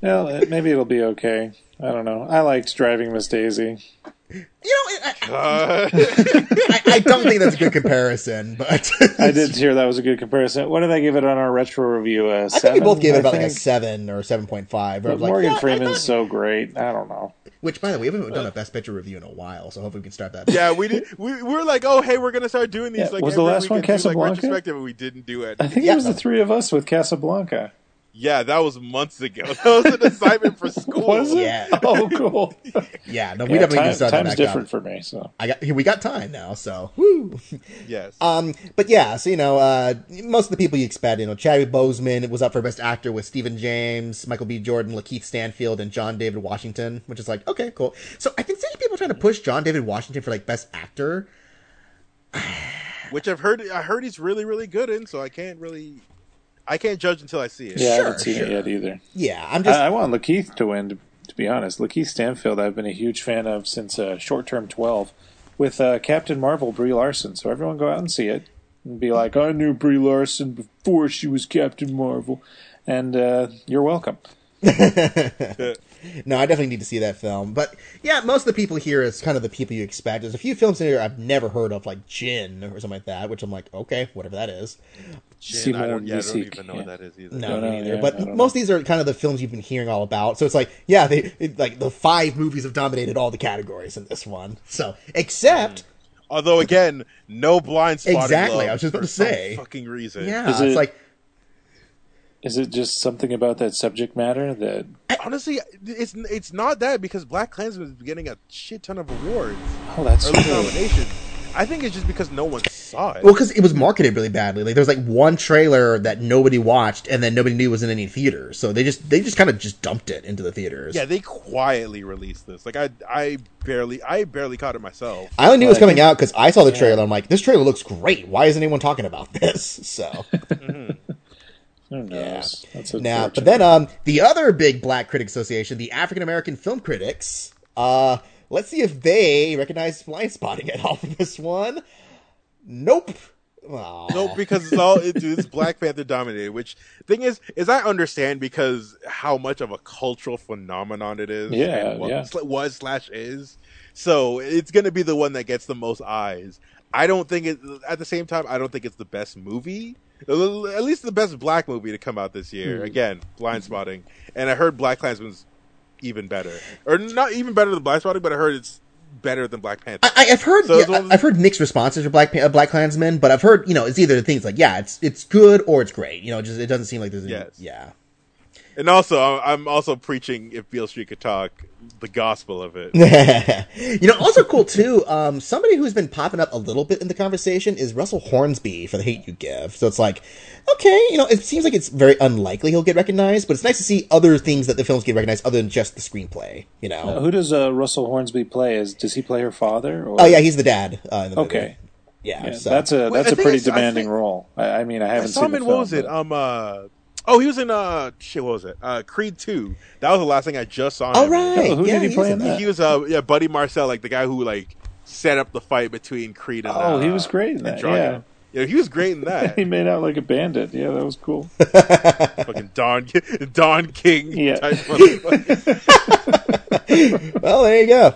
Well, maybe it'll be okay. I don't know. I liked driving Miss Daisy. You know, I, I, I don't think that's a good comparison, but I did hear that was a good comparison. What did I give it on our retro review? Uh, I think we both gave it about like a seven or seven point five. But Like, Morgan yeah, I Freeman's thought- so great. I don't know. which, by the way, we haven't done a Best Picture review in a while, so hopefully we can start that. yeah, we did. We, we were like, oh, hey, we're gonna start doing these. Yeah, like was the last one and do, like, Casablanca? retrospective, and we didn't do it. I think Yeah. it was the three of us with Casablanca. Yeah, that was months ago. That was an assignment for school. Was it? Yeah. Oh, cool. Yeah, no, we Yeah, definitely time- can start that time's back different up. for me. So I got we got time now, so woo. Yes. Um, but yeah, so you know, uh, most of the people you expect, you know, Chadwick Boseman was up for Best Actor with Stephan James, Michael B. Jordan, Lakeith Stanfield, and John David Washington, which is like, okay, cool. So I can see people trying to push John David Washington for like Best Actor. which I've heard. I heard he's really, really good in. So I can't really, I can't judge until I see it. Yeah, I haven't seen it yet either. Yeah, I'm just I, I want Lakeith to win. To, to be honest, Lakeith Stanfield, I've been a huge fan of since uh, Short Term Twelve, with uh, Captain Marvel Brie Larson. So everyone go out and see it and be like, "I knew Brie Larson before she was Captain Marvel," and uh, you're welcome. no, I definitely need to see that film. But yeah, most of the people here is kind of the people you expect. There's a few films in here I've never heard of, like Jinn or something like that, which I'm like, okay, whatever that is. Jinn, I don't, Simon yeah, I don't even know yeah. what that is either. No, No, me no, neither. yeah, but most of these are kind of the films you've been hearing all about. So it's like, yeah, they it, like the five movies have dominated all the categories in this one. So except, hmm. Although again, no blind spot. Exactly, love I was just about to say. fucking reason. yeah, Is it's it- like Is it just something about that subject matter that? honestly, it's it's not that because Black Klansman is getting a shit ton of awards Oh, that's or at true. nominations. I think it's just because no one saw it. Well, because it was marketed really badly. Like there was like one trailer that nobody watched, and then nobody knew was in any theaters. So they just they just kind of just dumped it into the theaters. yeah, they quietly released this. Like I, I barely, I barely caught it myself. I only knew it was coming out because I saw the trailer. I'm like, this trailer looks great. Why isn't anyone talking about this? So Who knows? That's now, unfortunate. but then um, the other big Black Critic Association, the African American Film Critics. Uh, let's see if they recognize Blindspotting at all for this one. Nope. Aw. Nope, because it's all it, it's Black Panther dominated. Which thing is, is I understand because how much of a cultural phenomenon it is. Yeah, and what, yeah. sl- was slash is. So it's gonna be the one that gets the most eyes. I don't think it. At the same time, I don't think it's the best movie. At least the best black movie to come out this year. Hmm. Again, Blindspotting, and I heard Black Klansman's even better, or not even better than Blindspotting, but I heard it's better than Black Panther. I, I've heard So yeah, it's one of the- I've heard mixed responses for Black uh, Black Klansman, but I've heard you know it's either the things like yeah it's it's good or it's great. You know, just it doesn't seem like there's any, Yes. yeah. And also, I- I'm also preaching if Beale Street could talk, the gospel of it. you know, also cool too. Um, somebody who's been popping up a little bit in the conversation is Russell Hornsby for the Hate You Give. So it's like, okay, you know, it seems like it's very unlikely he'll get recognized, but it's nice to see other things that the films get recognized other than just the screenplay. You know? Uh, who does uh, Russell Hornsby play? Is does he play her father? Or? oh yeah, he's the dad. Uh, in the movie. okay. Yeah, Yeah, so. that's a that's I a think pretty it's- I demanding think- role. I, I mean, I I haven't saw seen him the in film. what was it? but- Um, uh, oh, he was in uh, shit. What was it? Uh, Creed Two. That was the last thing I just saw. All him right. Oh, who yeah, did he he's play in in that? He was uh, yeah, Buddy Marcelle, like the guy who like set up the fight between Creed and. Oh, uh, he was great in that, Drago. yeah, he was great in that. he made out like a bandit. Yeah, that was cool. Fucking Don Don King. Yeah. Type well, there you go.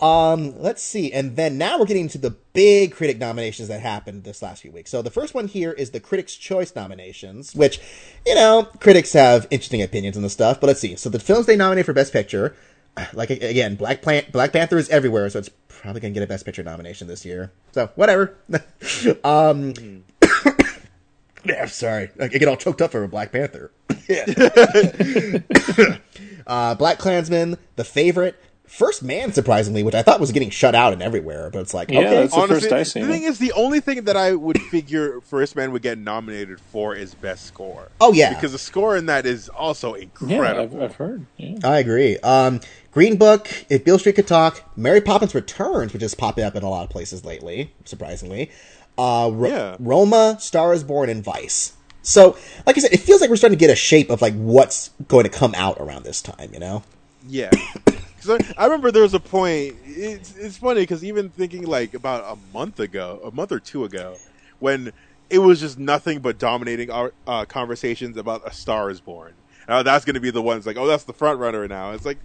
Um, let's see. And then now we're getting to the big critic nominations that happened this last few weeks. So the first one here is the Critics' Choice nominations, which, you know, critics have interesting opinions on the stuff, but let's see. So the films they nominate for Best Picture, like again, Black Plant, Black Panther is everywhere, so it's probably gonna get a Best Picture nomination this year. So whatever. um, yeah, sorry, I get all choked up for a Black Panther. uh, Black Klansman, The Favorite, First Man, surprisingly, which I thought was getting shut out and everywhere, but it's like, Yeah, okay, that's- the Honestly, first I seen the thing it. is, the only thing that I would figure First Man would get nominated for is best score. Oh, yeah. because the score in that is also Yeah, incredible. I've, I've heard. Yeah. I agree. Um, Green Book, If Beale Street Could Talk, Mary Poppins Returns, which is popping up in a lot of places lately, surprisingly. Uh, Ro- Yeah. Roma, Star is Born, and Vice. So, like I said, it feels like we're starting to get a shape of like what's going to come out around this time. You know? Yeah. 'Cause I, I remember there was a point. It's it's funny because even thinking like about a month ago, a month or two ago, when it was just nothing but dominating our uh, conversations about A Star Is Born. Now that's going to be the ones like, oh, that's the front runner now. It's like,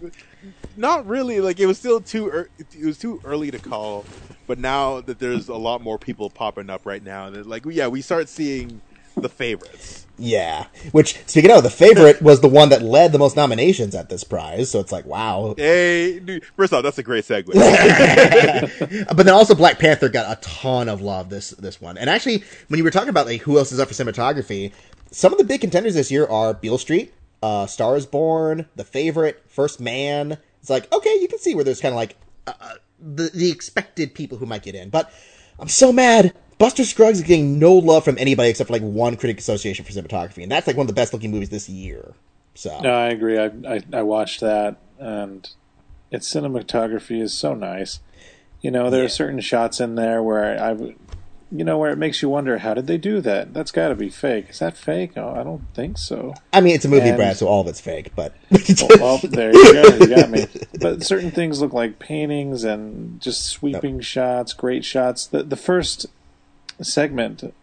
not really. Like it was still too. ear it was too early to call. But now that there's a lot more people popping up right now, that like, yeah, we start seeing the favorites. Yeah. Which, speaking of, the favorite was the one that led the most nominations at this prize. So it's like, wow. Hey, dude, first off, that's a great segue. but then also Black Panther got a ton of love this this one. And actually, when you were talking about like who else is up for cinematography, some of the big contenders this year are Beale Street, uh, Star is Born, The Favorite, First Man. It's like okay, you can see where there's kind of like uh, uh, the the expected people who might get in. But I'm so mad. Buster Scruggs is getting no love from anybody except for like one critic association for cinematography, and that's like one of the best looking movies this year. So No, I agree. I, I I watched that, and its cinematography is so nice. You know, there are certain shots in there where I, I you know, where it makes you wonder, how did they do that? That's got to be fake. Is that fake? Oh, I don't think so. I mean, it's a movie, And- Brad, so all of it's fake. But Well, there you go. You got me. But certain things look like paintings and just sweeping shots, great shots. The the first segment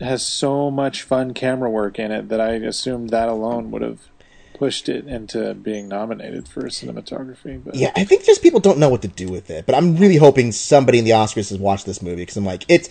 has so much fun camera work in it that I assumed that alone would have pushed it into being nominated for cinematography. But yeah, I think just people don't know what to do with it. But I'm really hoping somebody in the Oscars has watched this movie because I'm like, it's.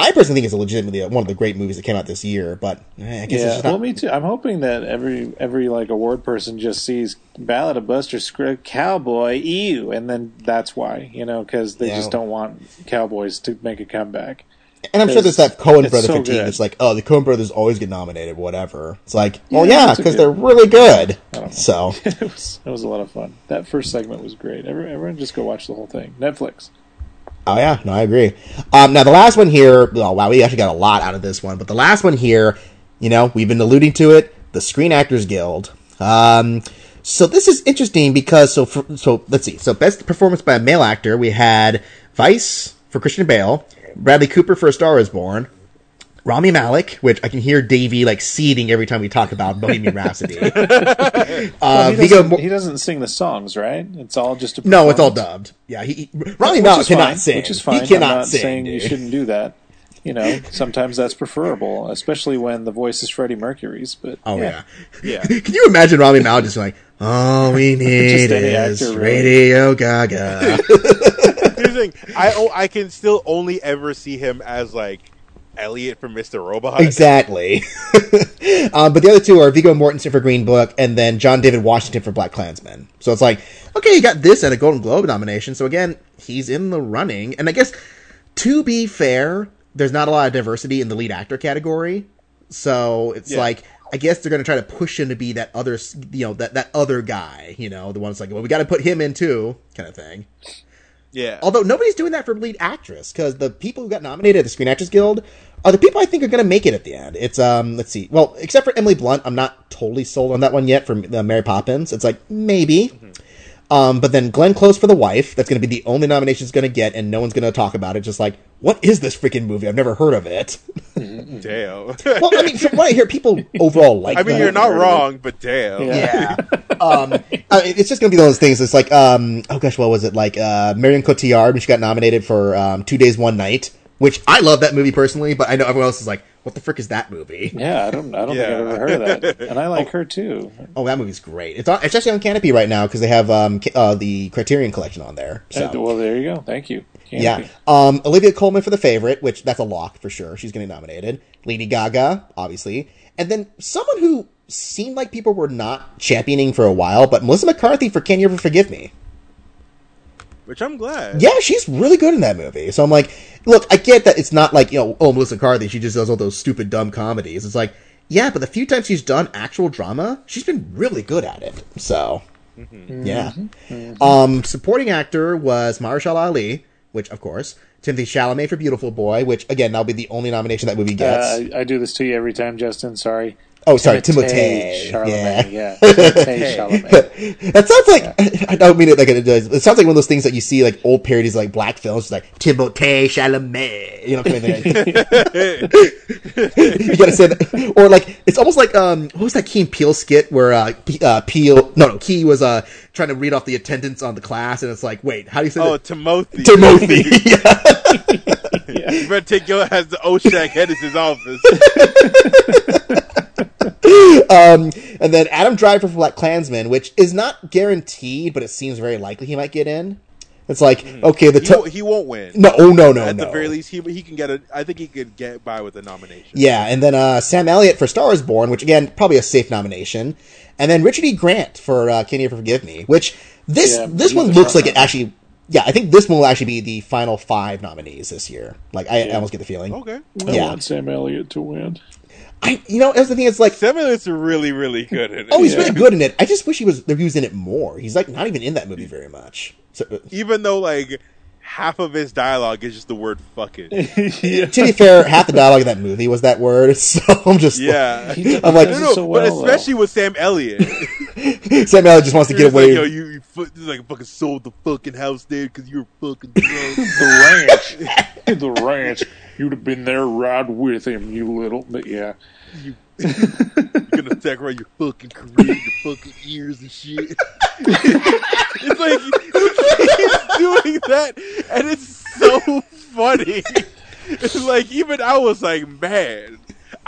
I personally think it's legitimately one of the great movies that came out this year. But eh, I guess it's yeah, just not. well, me too. I'm hoping that every every like award person just sees Ballad of Buster Scruggs, Cowboy, ew, and then that's why you know because they Yeah. just don't want cowboys to make a comeback. And I'm sure there's that Cohen brother so fatigue. good. It's like, oh, the Cohen brothers always get nominated, whatever. It's like, well, Yeah, yeah, because good- they're really good. So, it was it was a lot of fun. That first segment was great. Every, everyone just go watch the whole thing. Netflix. oh yeah, no, I agree. Um, now the last one here, oh wow, we actually got a lot out of this one, but the last one here, you know, we've been alluding to it, the Screen Actors Guild. Um, so this is interesting because so for, so let's see. So best performance by a male actor, we had Vice for Christian Bale, Bradley Cooper for A Star Is Born, Rami Malek, which I can hear Davey like seething every time we talk about Bohemian Rhapsody. uh, he, Viggo doesn't, Mor- he doesn't sing the songs, right? It's all just a no, it's all performance. dubbed. Yeah, he, he Rami Which Malek is cannot fine, sing. Which is fine. He cannot I'm not sing. saying you shouldn't do that. You know, sometimes that's preferable, especially when the voice is Freddie Mercury's. But Oh yeah. Yeah. Can you imagine Rami Malek just like, all we need any is actor, really. Radio Gaga? Here's the thing. I oh, I can still only ever see him as like Elliot from Mr. Robot. exactly. um, but the other two are Viggo Mortensen for Green Book and then John David Washington for Black Klansman. So it's like, okay, you got this at a Golden Globe nomination. So again, he's in the running. And I guess to be fair, there's not a lot of diversity in the lead actor category. So it's Yeah. like I guess they're going to try to push him to be that other, you know, that that other guy, you know, the one that's like, well, we got to put him in too, kind of thing. Yeah. Although nobody's doing that for lead actress because the people who got nominated at the Screen Actors Guild are the people I think are going to make it at the end. It's um, let's see, well, except for Emily Blunt, I'm not totally sold on that one yet from uh, Mary Poppins. It's like maybe. Um, but then Glenn Close for the wife. That's going to be the only nomination it's going to get, and no one's going to talk about it. Just like, what is this freaking movie? I've never heard of it. damn. well, I mean, from what I hear, people overall like. I mean, you're not wrong, but damn. Yeah. um, I mean, it's just gonna be one of those things. It's like, um, oh gosh, what was it? Like, uh, Marion Cotillard when she got nominated for um, Two Days, One Night, which I love that movie personally, but I know everyone else is like, what the frick is that movie? yeah, I don't, I don't Yeah. think I've ever heard of that, and I like her too. Oh, that movie's great. It's on, it's actually on Kanopy right now because they have um, uh, the Criterion Collection on there. So. Uh, well, there you go. Thank you. Can't Yeah. Um, Olivia Colman for the favorite, which that's a lock for sure. She's getting nominated. Lady Gaga, obviously. And then someone who seemed like people were not championing for a while, but Melissa McCarthy for Can You Ever Forgive Me? Which I'm glad. Yeah, she's really good in that movie. So I'm like, look, I get that it's not like, you know, oh, Melissa McCarthy, she just does all those stupid, dumb comedies. It's like, yeah, but the few times she's done actual drama, she's been really good at it. So, yeah. Um, supporting actor was Mahershala Ali, which, of course, Timothy Chalamet for Beautiful Boy, which, again, that'll be the only nomination that movie gets. Uh, I, I do this to you every time, Justin. Sorry. Oh, sorry, Timothée. Chalamet. Yeah. Yeah. Timothée Chalamet. That sounds like I don't mean it like it does. It sounds like one of those things that you see like old parodies like black films, like Timothée Chalamet. You know, kind of thing. you gotta say that, or like it's almost like um, what was that Key and Peele skit where uh, P- uh Peele no no Key was uh trying to read off the attendance on the class, and it's like, wait, how do you say that? Oh, that? Timothy. Timothy. Yeah. You better take your ass to Oshak Hedges' office. Um, and then Adam Driver for Black Klansman, which is not guaranteed, but it seems very likely he might get in. It's like okay, the he, won't- he won't win. no, oh no, no, At no. the very least, he he can get a. I think he could get by with a nomination. Yeah, and then uh, Sam Elliott for Star is Born, which again probably a safe nomination, and then Richard E. Grant for uh, Can You Ever Forgive Me, which this Yeah, this one looks like it actually. Yeah, I think this one will actually be the final five nominees this year. Like I, I almost get the feeling. Okay. I Yeah. want Sam Elliott to win. I you know that's the thing. It's like Sam Elliott's really really good at it. oh he's Yeah. really good in it. I just wish he was he was in it more. He's like not even in that movie very much. So, uh, even though like half of his dialogue is just the word "fucking." yeah. to be fair, half the dialogue in that movie was that word. So I'm just Yeah, He I'm like- no, does no, it so but well, especially with Sam Elliott. Sam Elliott just wants to get It's like, away. yo, you, you fu- it's like fucking sold the fucking house there because you're fucking the ranch, the ranch. You'd have been there right with him, you little. But yeah, you, you're gonna attack around your fucking career, your fucking ears and shit. it's like he's doing that, and it's so funny. It's like even I was like, man,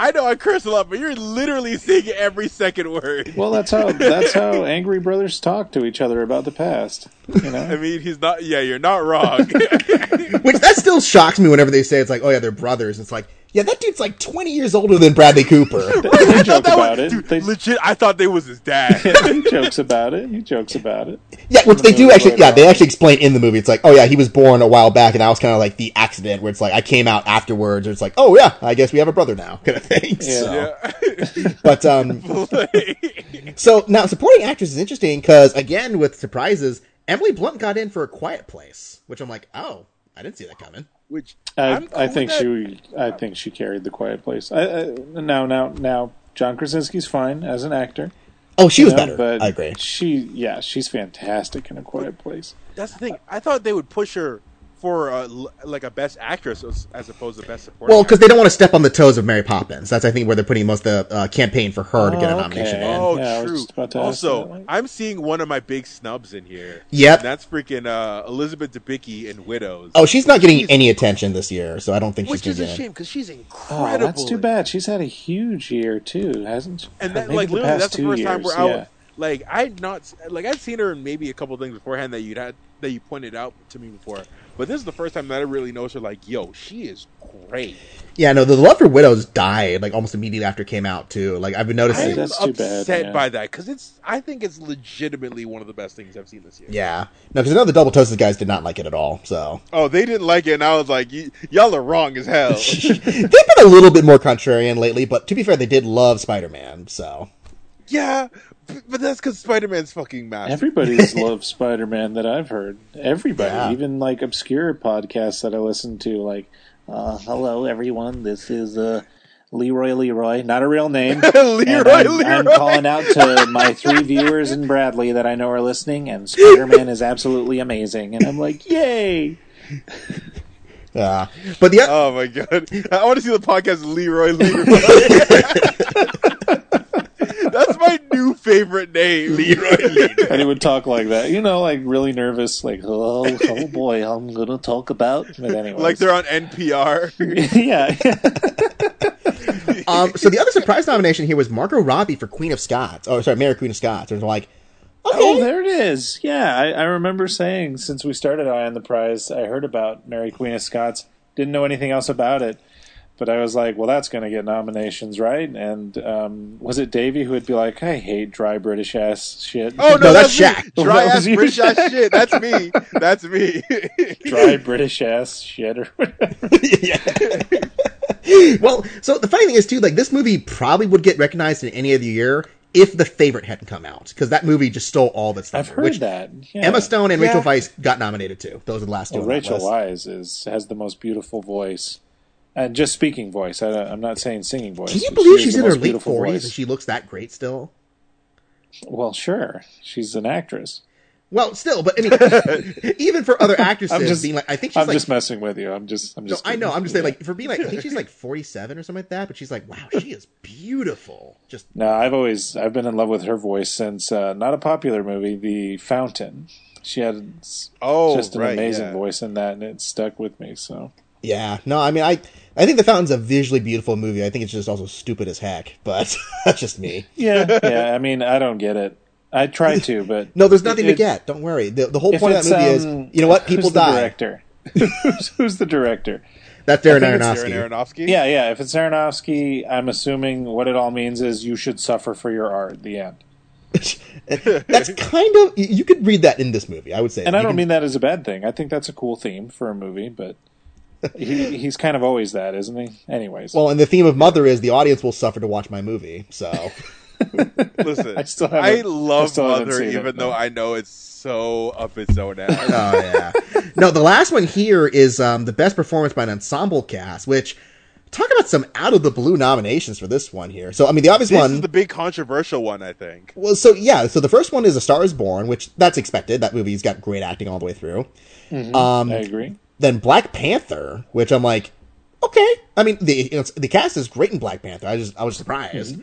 I know I curse a lot, but you're literally seeing every second word. well, that's how that's how angry brothers talk to each other about the past. You know, I mean, he's not. Yeah, you're not wrong. Which that still shocks me whenever they say it's like, oh yeah, they're brothers. It's like, yeah, that dude's like 20 years older than Bradley Cooper. they I joke thought that about was it. dude, They, legit. I thought they was his dad. he jokes about it. He jokes about it. Yeah, which they do actually. Yeah, they actually explain in the movie. It's like, oh yeah, he was born a while back, and that was kind of like the accident where it's like I came out afterwards. Or it's like, oh yeah, I guess we have a brother now, kind of thing. So, yeah. but um, so now supporting actress is interesting because again, with surprises, Emily Blunt got in for a Quiet Place, which I'm like, oh, I didn't see that coming. Which I, I'm cool I think she I think she carried the Quiet Place. I, I, now now now John Krasinski's fine as an actor. Oh, she was know, better. But I agree. She yeah, she's fantastic in a Quiet Place. That's the thing. I thought they would push her for uh, l- like a best actress as, as opposed to best supporting. Well, because they don't want to step on the toes of Mary Poppins. That's I think where they're putting most of the uh, campaign for her to get a Oh, nomination okay. in. Oh, Yeah, true. just about to ask Also. I'm seeing one of my big snubs in here. Yep. And that's freaking uh, Elizabeth Debicki in Widows. Oh, she's not getting She's- any attention this year, so I don't think which she's is going a shame because she's incredible. Oh, incredible. that's too bad. She's had a huge year too, hasn't she? And that, Maybe like, the literally, past that's the two first time years, where I yeah. like, I'd not, like, I'd seen her in maybe a couple things beforehand that you'd had, that you pointed out to me before. But this is the first time that I really noticed her, like, yo, she is great. Yeah, no, the love for widows died like almost immediately after it came out too. Like I've been noticing. I'm noticing. that's too bad, upset yeah. by that because it's, I think it's legitimately one of the best things I've seen this year. Yeah, no, because I know the double toasted guys did not like it at all. So Oh, they didn't like it, and I was like, y- y'all are wrong as hell. they've been a little bit more contrarian lately, but to be fair, they did love Spider Man. So yeah, b- but that's because Spider Man's fucking massive. Everybody's loved Spider Man that I've heard. Everybody, Yeah. even like obscure podcasts that I listen to, like uh, "Hello, everyone. This is uh, Leroy Leroy, not a real name. Leroy I'm, Leroy. I'm calling out to my three viewers in Bradley that I know are listening, and Spider Man is absolutely amazing. And I'm like, yay! uh, but the Oh my god! I want to see the podcast Leroy Leroy. That's my new favorite name. Leroy And he would talk like that, you know, like really nervous, like, oh, oh boy, I'm gonna talk about. But anyway, Like they're on NPR. yeah. um, so the other surprise nomination here was Margot Robbie for Queen of Scots. Oh, sorry, Mary Queen of Scots. And like, okay, Oh, there it is. Yeah, I, I remember saying since we started Eye on the Prize, I heard about Mary Queen of Scots. Didn't know anything else about it, but I was like, well, that's going to get nominations, right? And um, was it Davey who would be like, I hate dry British ass shit. Oh no, No, that's me. Shaq. Dry ass was you, British ass shit. That's me. That's me. dry British ass shit or whatever. well, so the funny thing is too, like this movie probably would get recognized in any other year if the favorite hadn't come out because that movie just stole all of its I've heard which that. Yeah. Emma Stone and Rachel Yeah. Weisz got nominated too. Those are the last two. Well, on Rachel list. Weisz is has the most beautiful voice. And just speaking voice. I, I'm not saying singing voice. Can you believe has she's in her late beautiful forties voice. and she looks that great still? Well, sure. She's an actress. Well, still, but I mean, even for other actresses, I'm just being like, I think she's I'm like, just messing with you. I'm just. I'm no. I know. I'm just saying, like, for being like, I think she's like 47 or something like that, but she's like, wow, she is beautiful. Just No, I've always I've been in love with her voice since uh, not a popular movie, The Fountain. She had Oh, just an right, amazing yeah. voice in that, and it stuck with me. So yeah, no, I mean, I, I think The Fountain's a visually beautiful movie. I think it's just also stupid as heck, but that's just me. yeah, yeah. I mean, I don't get it. I try to, but No, there's nothing it- to get. Don't worry. The, the whole point of that movie um, is, you know what? People who's the die. director? who's, who's the director? That's Darren I think it's Aronofsky. Darren Aronofsky. Yeah, yeah. If it's Aronofsky, I'm assuming what it all means is you should suffer for your art. The end. That's kind of you- you could read that in this movie. I would say, And I don't can- mean that as a bad thing. I think that's a cool theme for a movie, but he, he's kind of always that, isn't he? Anyways. Well, and the theme of Mother is the audience will suffer to watch my movie. So, Listen, I still haven't- I I love still Mother, seen it, even though I know it's so up its own ass. Oh yeah. no, the last one here is um, the best performance by an ensemble cast, which talk about some out of the blue nominations for this one here. So I mean, the obvious this one is the big controversial one, I think. Well, so yeah, so the first one is A Star Is Born, which that's expected. That movie's got great acting all the way through. Um, I agree. Then Black Panther, which I'm like, okay. I mean, the you know, the cast is great in Black Panther. I just I was surprised.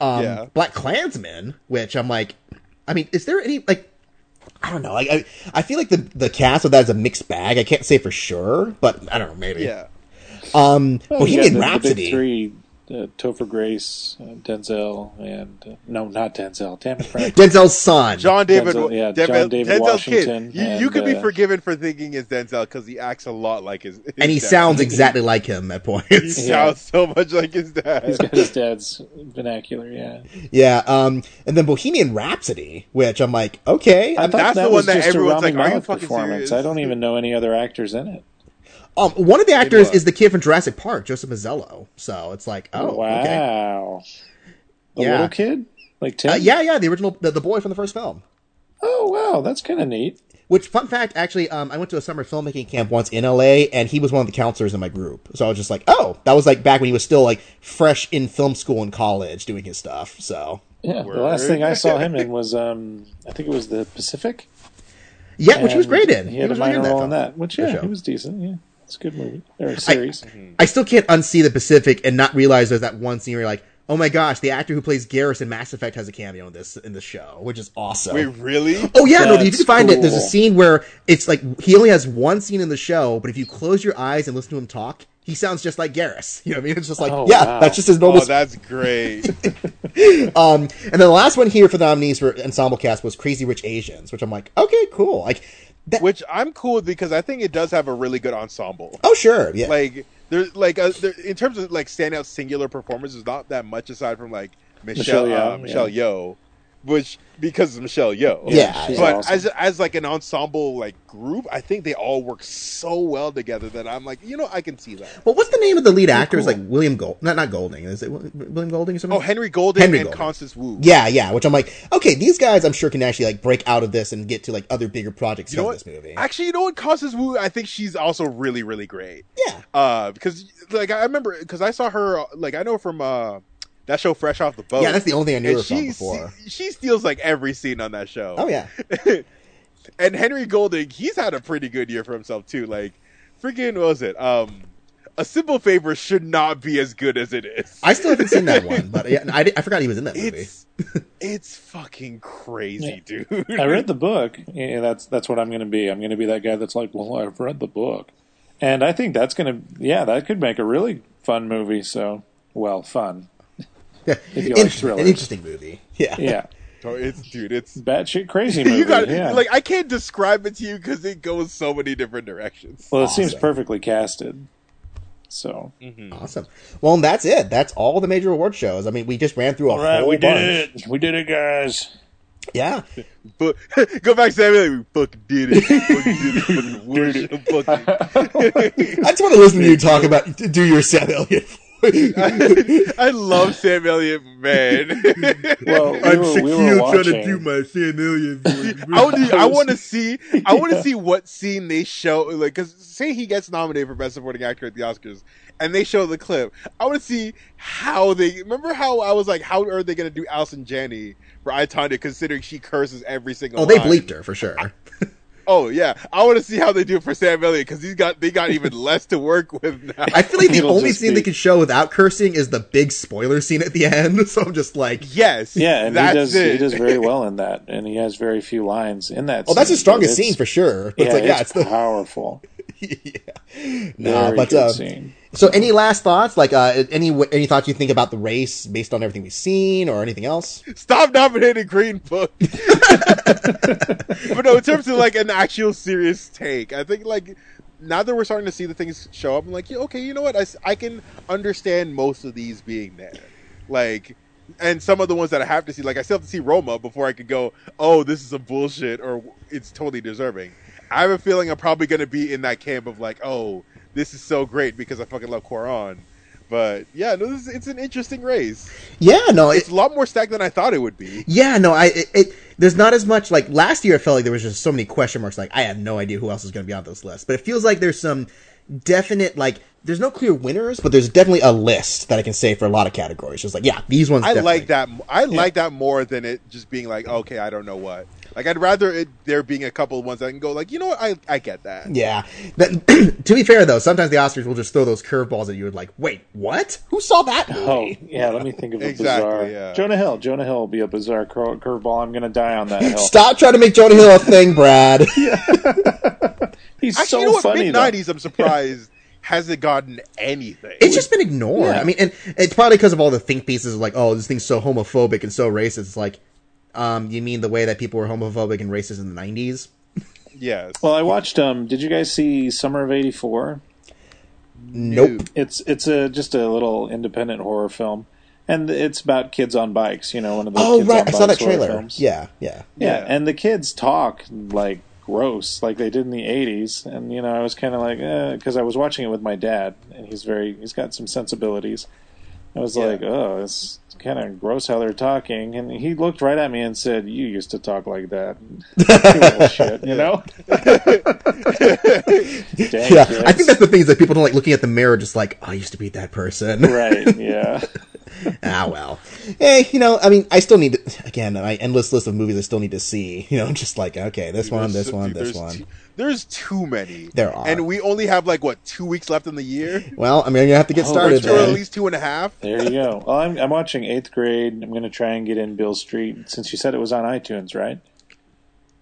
Um, Yeah. Black Klansman, which I'm like, I mean, is there any like? I don't know. Like, I, I feel like the the cast of that is a mixed bag. I can't say for sure, but I don't know. Maybe. Yeah. Um, Well, you got Bohemian the- the Rhapsody. big three: uh, Topher Grace, uh, Denzel, and uh, no, not Denzel. Damn it, Frank. Denzel's son. John David, Denzel- yeah, Denzel- John David Denzel's Washington kid. You, you and, could be uh, forgiven for thinking it's Denzel because he acts a lot like his, his and he dad. sounds exactly like him at points. He points. sounds so much like his dad. He's got his dad's vernacular. Yeah, Yeah, um, and then Bohemian Rhapsody, which I'm like, okay. I I'm- thought That's that the was one that just a everyone's Rami like, "Are you fucking performance. serious?" I don't even know any other actors in it. Um, one of the actors is the kid from Jurassic Park, Joseph Mazzello. So it's like, oh, wow, okay. the Yeah. little kid, like Tim. Uh, yeah, yeah, the original, the, the boy from the first film. Oh wow, that's kind of neat. Which, fun fact, actually, um, I went to a summer filmmaking camp once in LA, and he was one of the counselors in my group. So I was just like, oh, that was like back when he was still like fresh in film school and college doing his stuff. So Yeah, the last thing I saw him in was um, I think it was the Pacific. yeah, which he was great in. He had was a minor role in film. that, which yeah, he was decent. Yeah, it's a good movie or a series. I still can't unsee the Pacific and not realize there's that one scene where you're like, oh my gosh, the actor who plays Garrus in Mass Effect has a cameo in this in the show, which is awesome. Wait, really? Oh yeah, no, you That's can find it. There's a scene where it's like he only has one scene in the show, but if you close your eyes and listen to him talk, he sounds just like Garrus. You know what I mean? It's just like, Oh, yeah, wow. that's just his normal. Oh, that's great. um, and then the last one here for the nominees for ensemble cast was Crazy Rich Asians, which I'm like, okay, cool. Like, that, Which I'm cool with because I think it does have a really good ensemble. oh sure, yeah, Like there's like uh, there, in terms of like standout singular performances, not that much aside from like Michelle Michelle Michelle, Yeoh, uh, Michelle yeah. Yeoh, which because of Michelle Yeoh. Yeah, she's but awesome. as as like an ensemble like group, I think they all work so well together that I'm like, you know, I can see that. Well, what's the name of the lead actor? It's cool. like William Gold, not not Golding. Is it William Golding or something? Oh, Henry Golding Henry and Golding. Constance Wu. Yeah, yeah. Which I'm like, okay, these guys, I'm sure can actually like break out of this and get to like other bigger projects You know from this movie. Actually, you know what? Constance Wu, I think she's also really, really great. yeah, Uh, because like I remember, because I saw her, like I know from uh that show, Fresh Off the Boat. yeah. That's the only thing I knew and her from she before. she steals like every scene on that show. Oh yeah, and Henry Golding, he's had a pretty good year for himself too. Like, freaking, what was it? Um, a simple favor should not be as good as it is. I still haven't seen that one, but yeah, I, I forgot he was in that movie. it's it's fucking crazy, dude. I read the book. Yeah, that's that's what I'm going to be. I'm going to be that guy that's like, well, I've read the book, and I think that's going to, yeah, that could make a really fun movie. So, well, fun. Yeah, If you like thrillers. an interesting movie. Yeah, Yeah, Oh, it's dude, it's batshit crazy movie. you got yeah. like I can't describe it to you because it goes so many different directions. well, it seems perfectly casted. So, mm-hmm. Awesome. Well, and that's it. That's all the major award shows. I mean, we just ran through a all right, whole we bunch. did it. We did it, guys. Yeah. But go back, Samuel. We fucking did it. We fucking did it. Fucking. I just want to listen to you talk about do your Sam Elliott. Voice. I love Sam Elliott, man. Well, we were, we were watching. my Sam Elliott voice. I, would, I want to see. I want to see what scene they show. Like, because say he gets nominated for best supporting actor at the Oscars, and they show the clip. I want to see how they. Remember how I was like, how are they going to do Allison Janney for I considering she curses every single. Oh, they bleeped her for sure. Oh yeah, I want to see how they do it for Sam Elliott because he's got they got even less to work with now. I feel like the It'll only scene be- they can show without cursing is the big spoiler scene at the end. So I'm just like, yes, Yeah, and he does it. he does very well in that, and he has very few lines in that. oh, that's the strongest scene for sure. But Yeah, it's like, yeah, it's, it's the powerful. yeah. Very No, but good uh, scene. so any last thoughts? Like, uh, any any thoughts you think about the race based on everything we've seen, or anything else? Stop nominating Green Book. but no, in terms of like an actual serious take, I think like now that we're starting to see the things show up, I'm like, yeah, okay, you know what? I, I can understand most of these being there, like, and some of the ones that I have to see, like I still have to see Roma before I could go, oh, this is a bullshit or it's totally deserving. I have a feeling I'm probably going to be in that camp of like, oh, this is so great because I fucking love Cuarón. But yeah, no, this is, it's an interesting race. Yeah, no, it, It's a lot more stacked than I thought it would be. yeah, no, I it, it there's not as much like last year. I felt like there was just so many question marks. Like I have no idea who else is going to be on this list, but it feels like there's some definite like there's no clear winners, but there's definitely a list that I can say for a lot of categories. Just like yeah, these ones. I definitely. like that. I like that more than it just being like, okay, I don't know what. Like I'd rather it there being a couple of ones that I can go like, you know what, I I get that. Yeah. That, to be fair, though, sometimes the Oscars will just throw those curveballs at you and like, wait, what? Who saw that oh, movie? Oh yeah, let me think of a Exactly, bizarre. yeah. Jonah Hill. Jonah Hill will be a bizarre cur- curveball. I'm gonna die on that hill. Stop trying to make Jonah Hill a thing, Brad. He's Actually, so you know what? funny. Mid though. nineties, I'm surprised hasn't gotten anything. It's just been ignored. Yeah. I mean, and it's probably because of all the think pieces of like, oh, this thing's so homophobic and so racist. It's like, um, you mean the way that people were homophobic and racist in the 90s? yes. Well, I watched. Um, did you guys see Summer of '84? Nope. It's it's a just a little independent horror film, and it's about kids on bikes. You know, one of those. Oh, kids right. On I saw that trailer. Films. Yeah, yeah. yeah, Yeah. and the kids talk like gross, like they did in the '80s. And you know, I was kind of like, because I was watching it with my dad, and he's very, he's got some sensibilities. I was Yeah. like, oh, it's kind of gross how they're talking, and he looked right at me and said, "You used to talk like that." You shit, you know. Dang, Yeah, kids. I think that's the thing is that people don't like looking at the mirror just like, oh, I used to be that person. right. Yeah. ah, well. Hey, you know, I mean, I still need to, again, my endless list of movies I still need to see. You know, just like, okay, this one, this one, this there's one. Too, there's too many. There are. and we only have like what two weeks left in the year. Well, I mean, I'm have to get Oh, started Or at least two and a half. There you go. Well, I'm, I'm watching Eighth Grade. I'm going to try and get in Bill Street since you said it was on iTunes, right?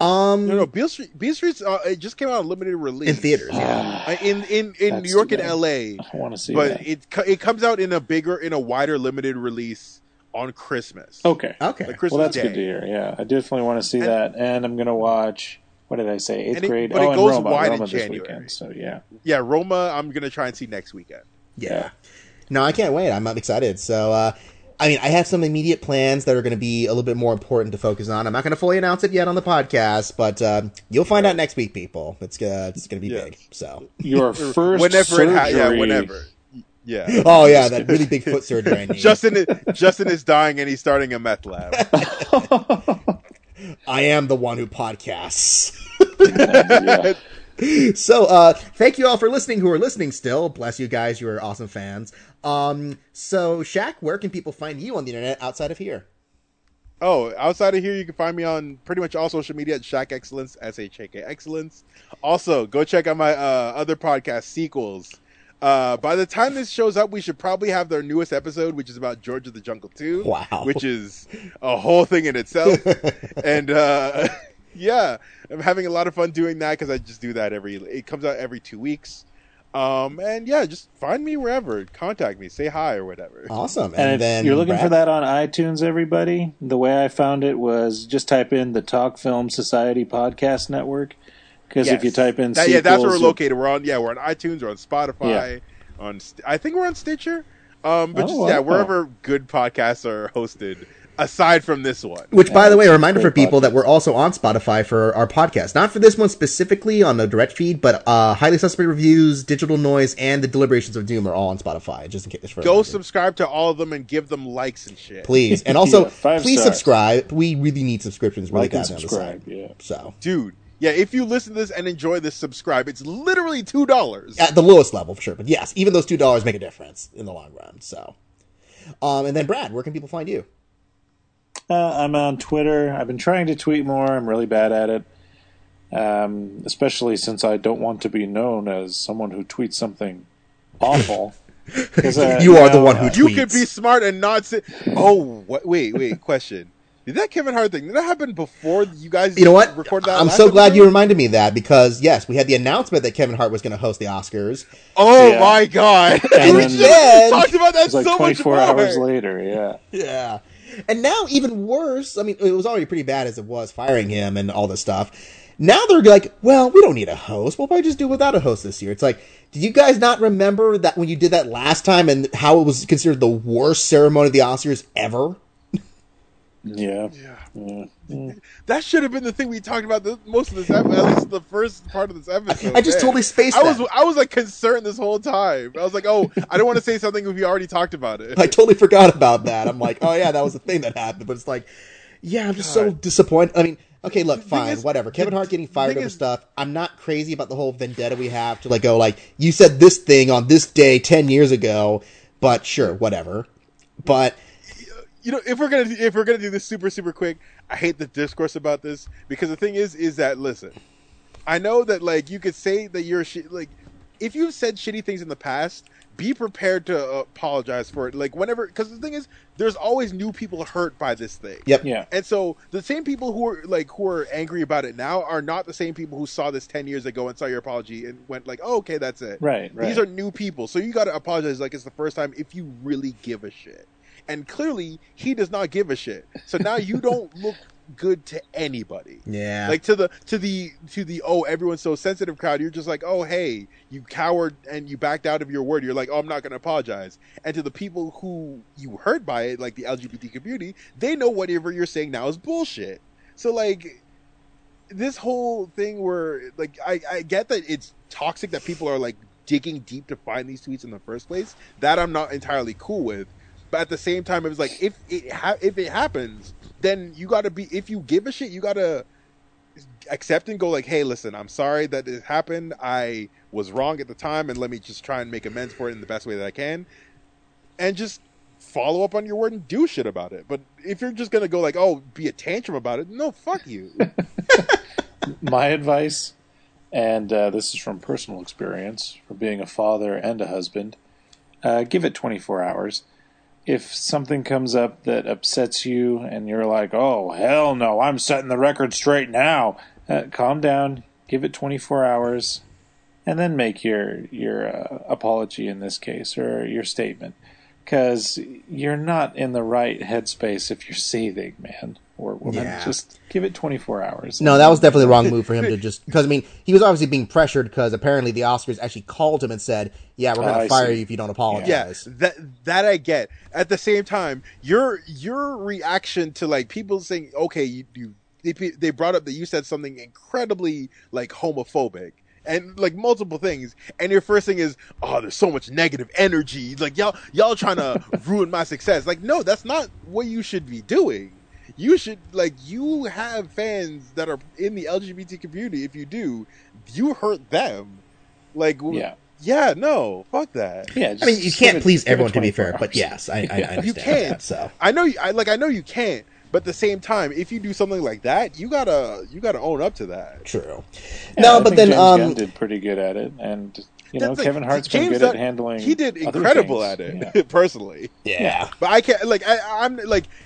Um, No, no, Beale Street. Beale Street's uh, it just came out on limited release in theaters, yeah. Uh, in in in New York and. L.A. I want to see But that. it it comes out in a bigger, in a wider, limited release on Christmas. Okay. Okay. Like Christmas Well, that's Day. good to hear. Yeah, I definitely want to see And- that, and I'm going to watch. What did I say? Eighth And it- grade. but it oh, and goes Roma. wide in Roma this January. weekend. So yeah. Yeah, Roma. I'm gonna try and see next weekend. Yeah. No, I can't wait. I'm excited. So, uh, I mean, I have some immediate plans that are going to be a little bit more important to focus on. I'm not going to fully announce it yet on the podcast, but uh, you'll find out next week, people. It's uh, it's going to be Yes. big. So, Your first whenever surgery. it ha- yeah, whenever. Yeah. oh yeah, that really big foot surgery. I need. Justin is, Justin is dying and he's starting a meth lab. I am the one who podcasts. yeah. so uh thank you all for listening who are listening still bless you guys you are awesome fans um so Shaq, where can people find you on the internet outside of here Oh, outside of here, you can find me on pretty much all social media at Shak Excellence, S H A K Excellence. Also, go check out my uh, other podcast, Sequels. Uh, by the time this shows up, we should probably have their newest episode, which is about George of the Jungle 2. Wow. Which is a whole thing in itself. and uh, yeah, I'm having a lot of fun doing that because I just do that every, it comes out every two weeks. Um, and yeah, just find me wherever, contact me, say hi or whatever. awesome and, And if then you're looking Brad? for that on iTunes, everybody, the way I found it was just type in the Talk Film Society Podcast Network. Because if you type in That- yeah, that's where we're located. We're on yeah, we're on iTunes, we're on Spotify, yeah. on I think we're on Stitcher. Um, but Oh, just yeah, wow. wherever good podcasts are hosted, aside from this one. which by the way a reminder for Great people that we're also on spotify for our podcast not for this one specifically on the direct feed but uh highly suspect reviews digital noise and the deliberations of doom are all on spotify just in case for Go reminder. subscribe to all of them and give them likes and shit. please and also Yeah, please stars. subscribe we really need subscriptions really like and badly on the subscribe. Yeah. so Dude, yeah, if you listen to this and enjoy this, subscribe. It's literally two dollars. at the lowest level for sure but yes even those two dollars make a difference in the long run so um and then brad where can people find you Uh, I'm on Twitter. I've been trying to tweet more. I'm really bad at it, um, especially since I don't want to be known as someone who tweets something awful. uh, You are the one who uh, You could be smart and not say. Oh, what, wait, wait. Question: Did that Kevin Hart thing? Did that happen before you guys? you know what Recorded that. i'm last so glad episode? you reminded me of that because yes we had the announcement that kevin hart was going to host the oscars Oh Yeah. my god! And we then- just talked about that It was like so much 24 hours later. Yeah. Yeah. And now even worse, I mean, it was already pretty bad as it was firing him and all this stuff. Now they're like, well, we don't need a host. We'll probably just do without a host this year. It's like, did you guys not remember that when you did that last time and how it was considered the worst ceremony of the Oscars ever? Yeah. Yeah. Yeah. Mm. That should have been the thing we talked about the, most of this episode, at least the first part of this episode. I just Man. totally spaced I was that. I was like concerned this whole time. I was like, oh, I don't want to say something if we already talked about it. I totally forgot about that. I'm like, oh yeah, that was the thing that happened. But it's like, yeah, I'm just so disappointed. I mean, okay, look, fine, is- whatever. Kevin Hart getting fired over is- stuff. I'm not crazy about the whole vendetta we have to like go like you said this thing on this day ten years ago, but sure, whatever. But you know, if we're gonna if we're gonna do this super super quick, I hate the discourse about this because the thing is, is that listen, I know that like you could say that you're shi- like, if you've said shitty things in the past, be prepared to uh, apologize for it. Like whenever, because the thing is, there's always new people hurt by this thing. yep, Yeah. And so the same people who are like who are angry about it now are not the same people who saw this ten years ago and saw your apology and went like, oh, okay, that's it. Right. Right. These are new people, so you got to apologize like it's the first time if you really give a shit. And clearly, he does not give a shit. So now you don't look good to anybody. yeah, Like to the to the to the oh everyone's so sensitive crowd. You're just like oh hey you coward and you backed out of your word. You're like oh I'm not going to apologize. And to the people who you hurt by it, like the LGBT community, they know whatever you're saying now is bullshit. So like this whole thing where like I, I get that it's toxic that people are like digging deep to find these tweets in the first place. That I'm not entirely cool with. But at the same time, it was like if it ha- if it happens, then you got to be if you give a shit, you got to accept and go like, hey, listen, I'm sorry that it happened. I was wrong at the time, and let me just try and make amends for it in the best way that I can, and just follow up on your word and do shit about it. But if you're just gonna go like, oh, be a tantrum about it, no, fuck you. my advice, and uh, this is from personal experience, from being a father and a husband, uh, give it 24 hours. If something comes up that upsets you and you're like, oh, hell no, I'm setting the record straight now, uh, calm down, give it 24 hours, and then make your, your uh, apology in this case or your statement. Because you're not in the right headspace if you're seething, man or woman. Yeah. Just give it 24 hours. No, that was definitely the wrong move for him to just because I mean he was obviously being pressured because apparently the Oscars actually called him and said, "Yeah, we're going Oh, to fire see. you if you don't apologize." yeah, apologize." that that I get. At the same time, your your reaction to like people saying, okay, you, you they, they brought up that you said something incredibly like homophobic. And like multiple things, and your first thing is, "Oh, there's so much negative energy. Like y'all, y'all trying to ruin my success." Like, no, that's not what you should be doing. You should like you have fans that are in the LGBT community. If you do, you hurt them. Like, Yeah. yeah, no, fuck that. Yeah, I mean, you can't it- please it everyone to be 24 fair, but yes, I, I, I understand You can't. that. So I know, you- I like, I know you can't. But at the same time, if you do something like that, you gotta, you gotta own up to that. true. Yeah, no, I but think then James um, Gunn did pretty good at it, and you know That's like- Kevin Hart's been James good at handling. He did incredible things. at it, Yeah. personally. yeah, But I can't, like, I, I'm like, th-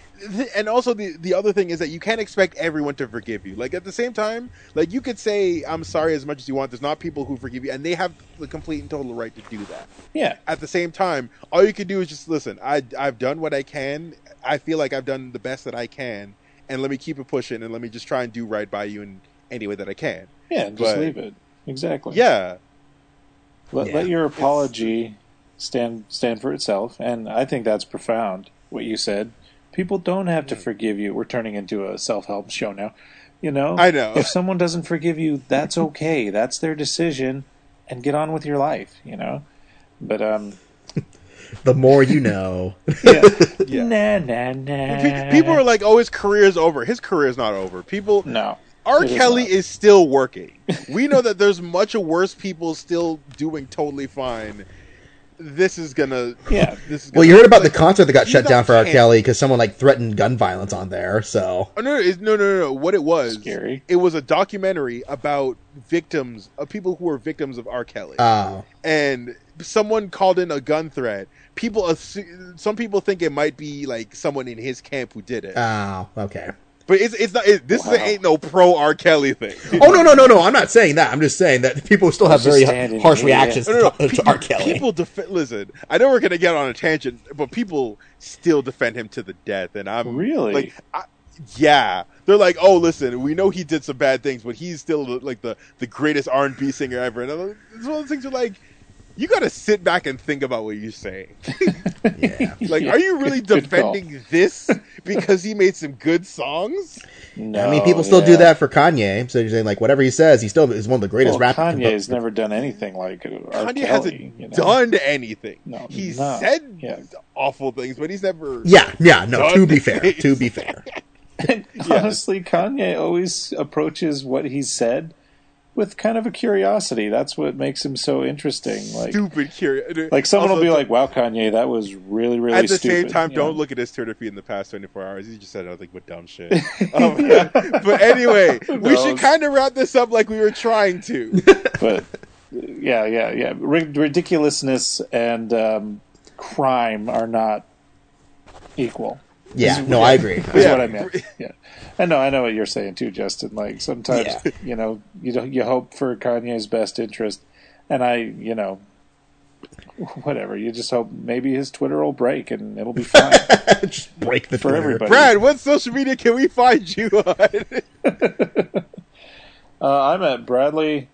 and also the the other thing is that you can't expect everyone to forgive you. Like at the same time, like you could say I'm sorry as much as you want. There's not people who forgive you, and they have the complete and total right to do that. yeah, At the same time, all you can do is just listen. I I've done what I can. I feel like I've done the best that I can, and let me keep it pushing, and let me just try and do right by you in any way that I can. yeah. Just But- leave it. Exactly. Yeah, Let, Yeah. let your apology stand stand for itself, and I think that's profound. What you said. People don't have to forgive you. We're turning into a self help show now. You know. I know. If someone doesn't forgive you, that's okay. That's their decision, and get on with your life. You know. But um. the more you know. Yeah. Yeah. Nah, nah, nah. People are like, "Oh, his career's over." His career's not over. People, no. R. Kelly not. is still working. We know that there's much worse people still doing totally fine. This is gonna, Yeah. This is Well, gonna- you heard about like, the concert that got shut down for R. Kelly because someone like threatened gun violence on there. So Oh, no, no, no, no, no, no. What it was, Scary. it was a documentary about victims of people who were victims of R. Kelly. oh, and someone called in a gun threat. People, assu- some people think it might be like someone in his camp who did it, oh, okay. But it's it's not. It, this Wow. ain't no pro R. Kelly thing. Oh no, no, no, no! I'm not saying that. I'm just saying that people still have very harsh here. reactions No, no, no. to, to R. Kelly. People def- listen. I know we're gonna get on a tangent, but people still defend him to the death, and I'm Really? like, I, yeah. They're like, oh, listen, we know he did some bad things, but he's still like the the greatest R and B singer ever. And like- it's one of those things. Are like, you got to sit back and think about what you're saying. Yeah. like, are you really Good call. defending this because he made some good songs? No, I mean, people still do that for Kanye. So you're saying like whatever he says, he still is one of the greatest Well, rappers. Kanye's never done anything like uh, R. Kanye Kelly, hasn't you know? done anything. No, he's no, said yeah. awful things, but he's never. Yeah, yeah. No, to be fair, things. to be fair. Honestly, Kanye always approaches what he said with kind of a curiosity. That's what makes him so interesting. Like, Stupid curious. like someone will be like, "Wow, Kanye, that was really, really." At the stupid," same time, you don't look at his Twitter feed in the past 24 hours. He just said nothing but dumb shit. Um, but anyway, we should kind of wrap this up like we were trying to. But yeah, yeah, yeah. Ri- ridiculousness and um, crime are not equal. Yeah, no, I agree. That's Yeah. what I meant. Yeah, I know. I know what you're saying too, Justin. Like sometimes, Yeah. you know, you don't, you hope for Kanye's best interest, and I, you know, whatever. You just hope maybe his Twitter will break and it'll be fine. Just break the For Twitter. everybody. Brad, what social media can we find you on? Uh, I'm at Bradley.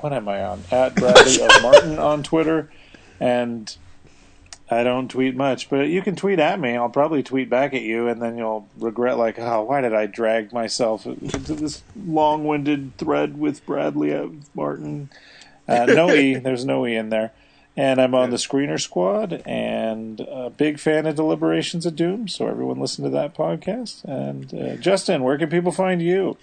What am I on? At Bradley of Martin on Twitter, and I don't tweet much, but you can tweet at me. I'll probably tweet back at you, and then you'll regret, like, oh, why did I drag myself into this long-winded thread with Bradley Martin? Uh, no e, there's no e in there. And I'm on the Screener Squad, and a big fan of Deliberations of Doom. So everyone listen to that podcast. And uh, Justin, where can people find you?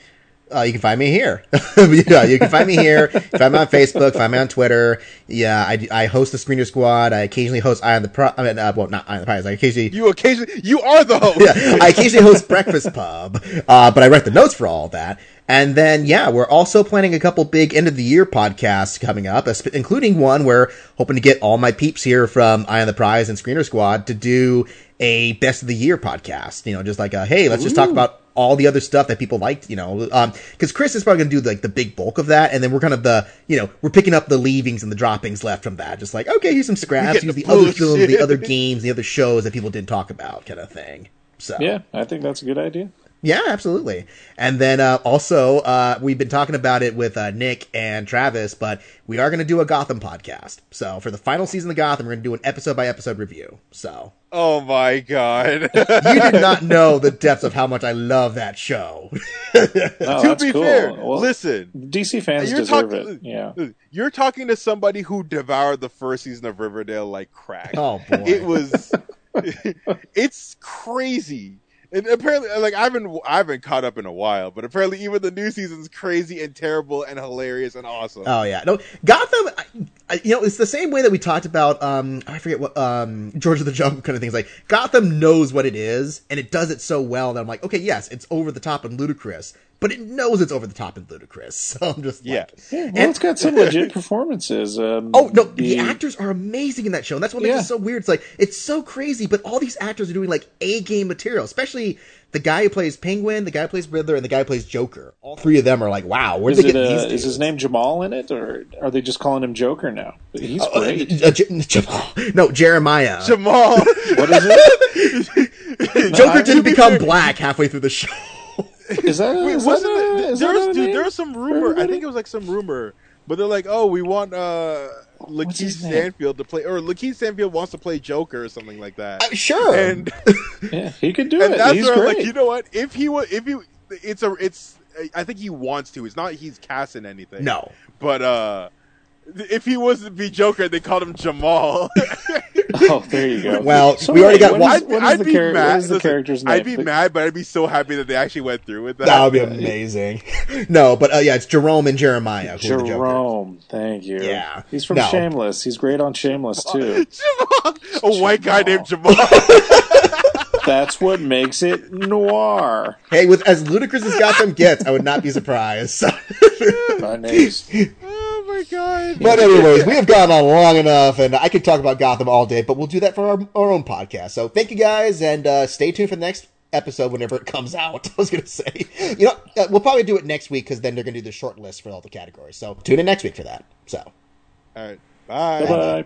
Uh, you can find me here. yeah, you can find me here. Find me on Facebook. Find me on Twitter. Yeah, I, I host the Screener Squad. I occasionally host Eye on the Pro. I mean, uh, well, not Eye on the Prize. I occasionally You occasionally, you are the host. yeah, I occasionally host Breakfast Pub, uh, but I write the notes for all that. And then, yeah, we're also planning a couple big end of the year podcasts coming up, including one where hoping to get all my peeps here from Eye on the Prize and Screener Squad to do a best of the year podcast. You know, just like a, hey, let's just talk about all the other stuff that people liked, you know, um, cause Chris is probably gonna do like the big bulk of that. And then we're kind of the, you know, we're picking up the leavings and the droppings left from that. Just like, okay, here's some scraps, here's the the other films, the other games, the other shows that people didn't talk about kind of thing. So Yeah, I think that's a good idea. yeah, absolutely. And then uh, also, uh, we've been talking about it with uh, Nick and Travis, but we are going to do a Gotham podcast. So for the final season of Gotham, we're going to do an episode by episode review. So Oh my god. you did not know the depths of how much I love that show. Oh, to be cool. fair, Well, listen. DC fans You're deserve talking. it. Yeah. You're talking to somebody who devoured the first season of Riverdale like crack. oh boy, It was. it's crazy. And apparently, like I've been, I haven't caught up in a while, but apparently, even the new season's crazy and terrible and hilarious and awesome. Oh yeah, no, Gotham. I, I, you know, it's the same way that we talked about. Um, I forget what um, George of the Jungle kind of things. Like Gotham knows what it is, and it does it so well that I'm like, okay, yes, it's over the top and ludicrous, but it knows it's over the top and ludicrous. So I'm just like, Yeah, well, it's got some legit performances. Um, Oh no, the, actors are amazing in that show, and that's what makes Yeah. it so weird. It's like it's so crazy, but all these actors are doing like A game material, especially the guy who plays Penguin, the guy who plays Riddler, and the guy who plays Joker. All three of them are like, wow, where'd Is, they it, get uh, these? is his name Jamal in it, or are they just calling him Joker now? He's Uh, great. uh, J- Jamal. No, Jeremiah. Jamal. what is it? Joker to didn't become fair- black halfway through the show. Is that? Wait, is wasn't that a- it? is There that was, a dude, name there was some rumor. I think it was like some rumor, but they're like, "Oh, we want uh, LaKeith his name? Stanfield to play, or LaKeith Stanfield wants to play Joker or something like that." Uh, sure. and Yeah, he could do and it. that's He's where I'm great. like, you know what? If he was, if he, it's a, it's. I think he wants to. It's not he's casting anything. no. but uh, if he was to be Joker, they called him Jamal. oh, there you go. Well, So we already got what one- is- what is the, char- what is the listen, character's name? I'd be mad, but I'd be so happy that they actually went through with that. That would be amazing. no, but uh, yeah, it's Jerome and Jeremiah. Who are the Joker. Jerome, thank you. Yeah. he's from No. Shameless. He's great on Shameless too. Jamal, a white guy named Jamal. That's what makes it noir. Hey, with as ludicrous as Gotham gets, I would not be surprised. My name's my god! But anyways, we have gone on long enough, and I could talk about Gotham all day, but we'll do that for our, our own podcast. So thank you guys, and uh, stay tuned for the next episode whenever it comes out. I was going to say, you know, uh, we'll probably do it next week because then they're going to do the short list for all the categories. So tune in next week for that. So. All right, bye. bye bye.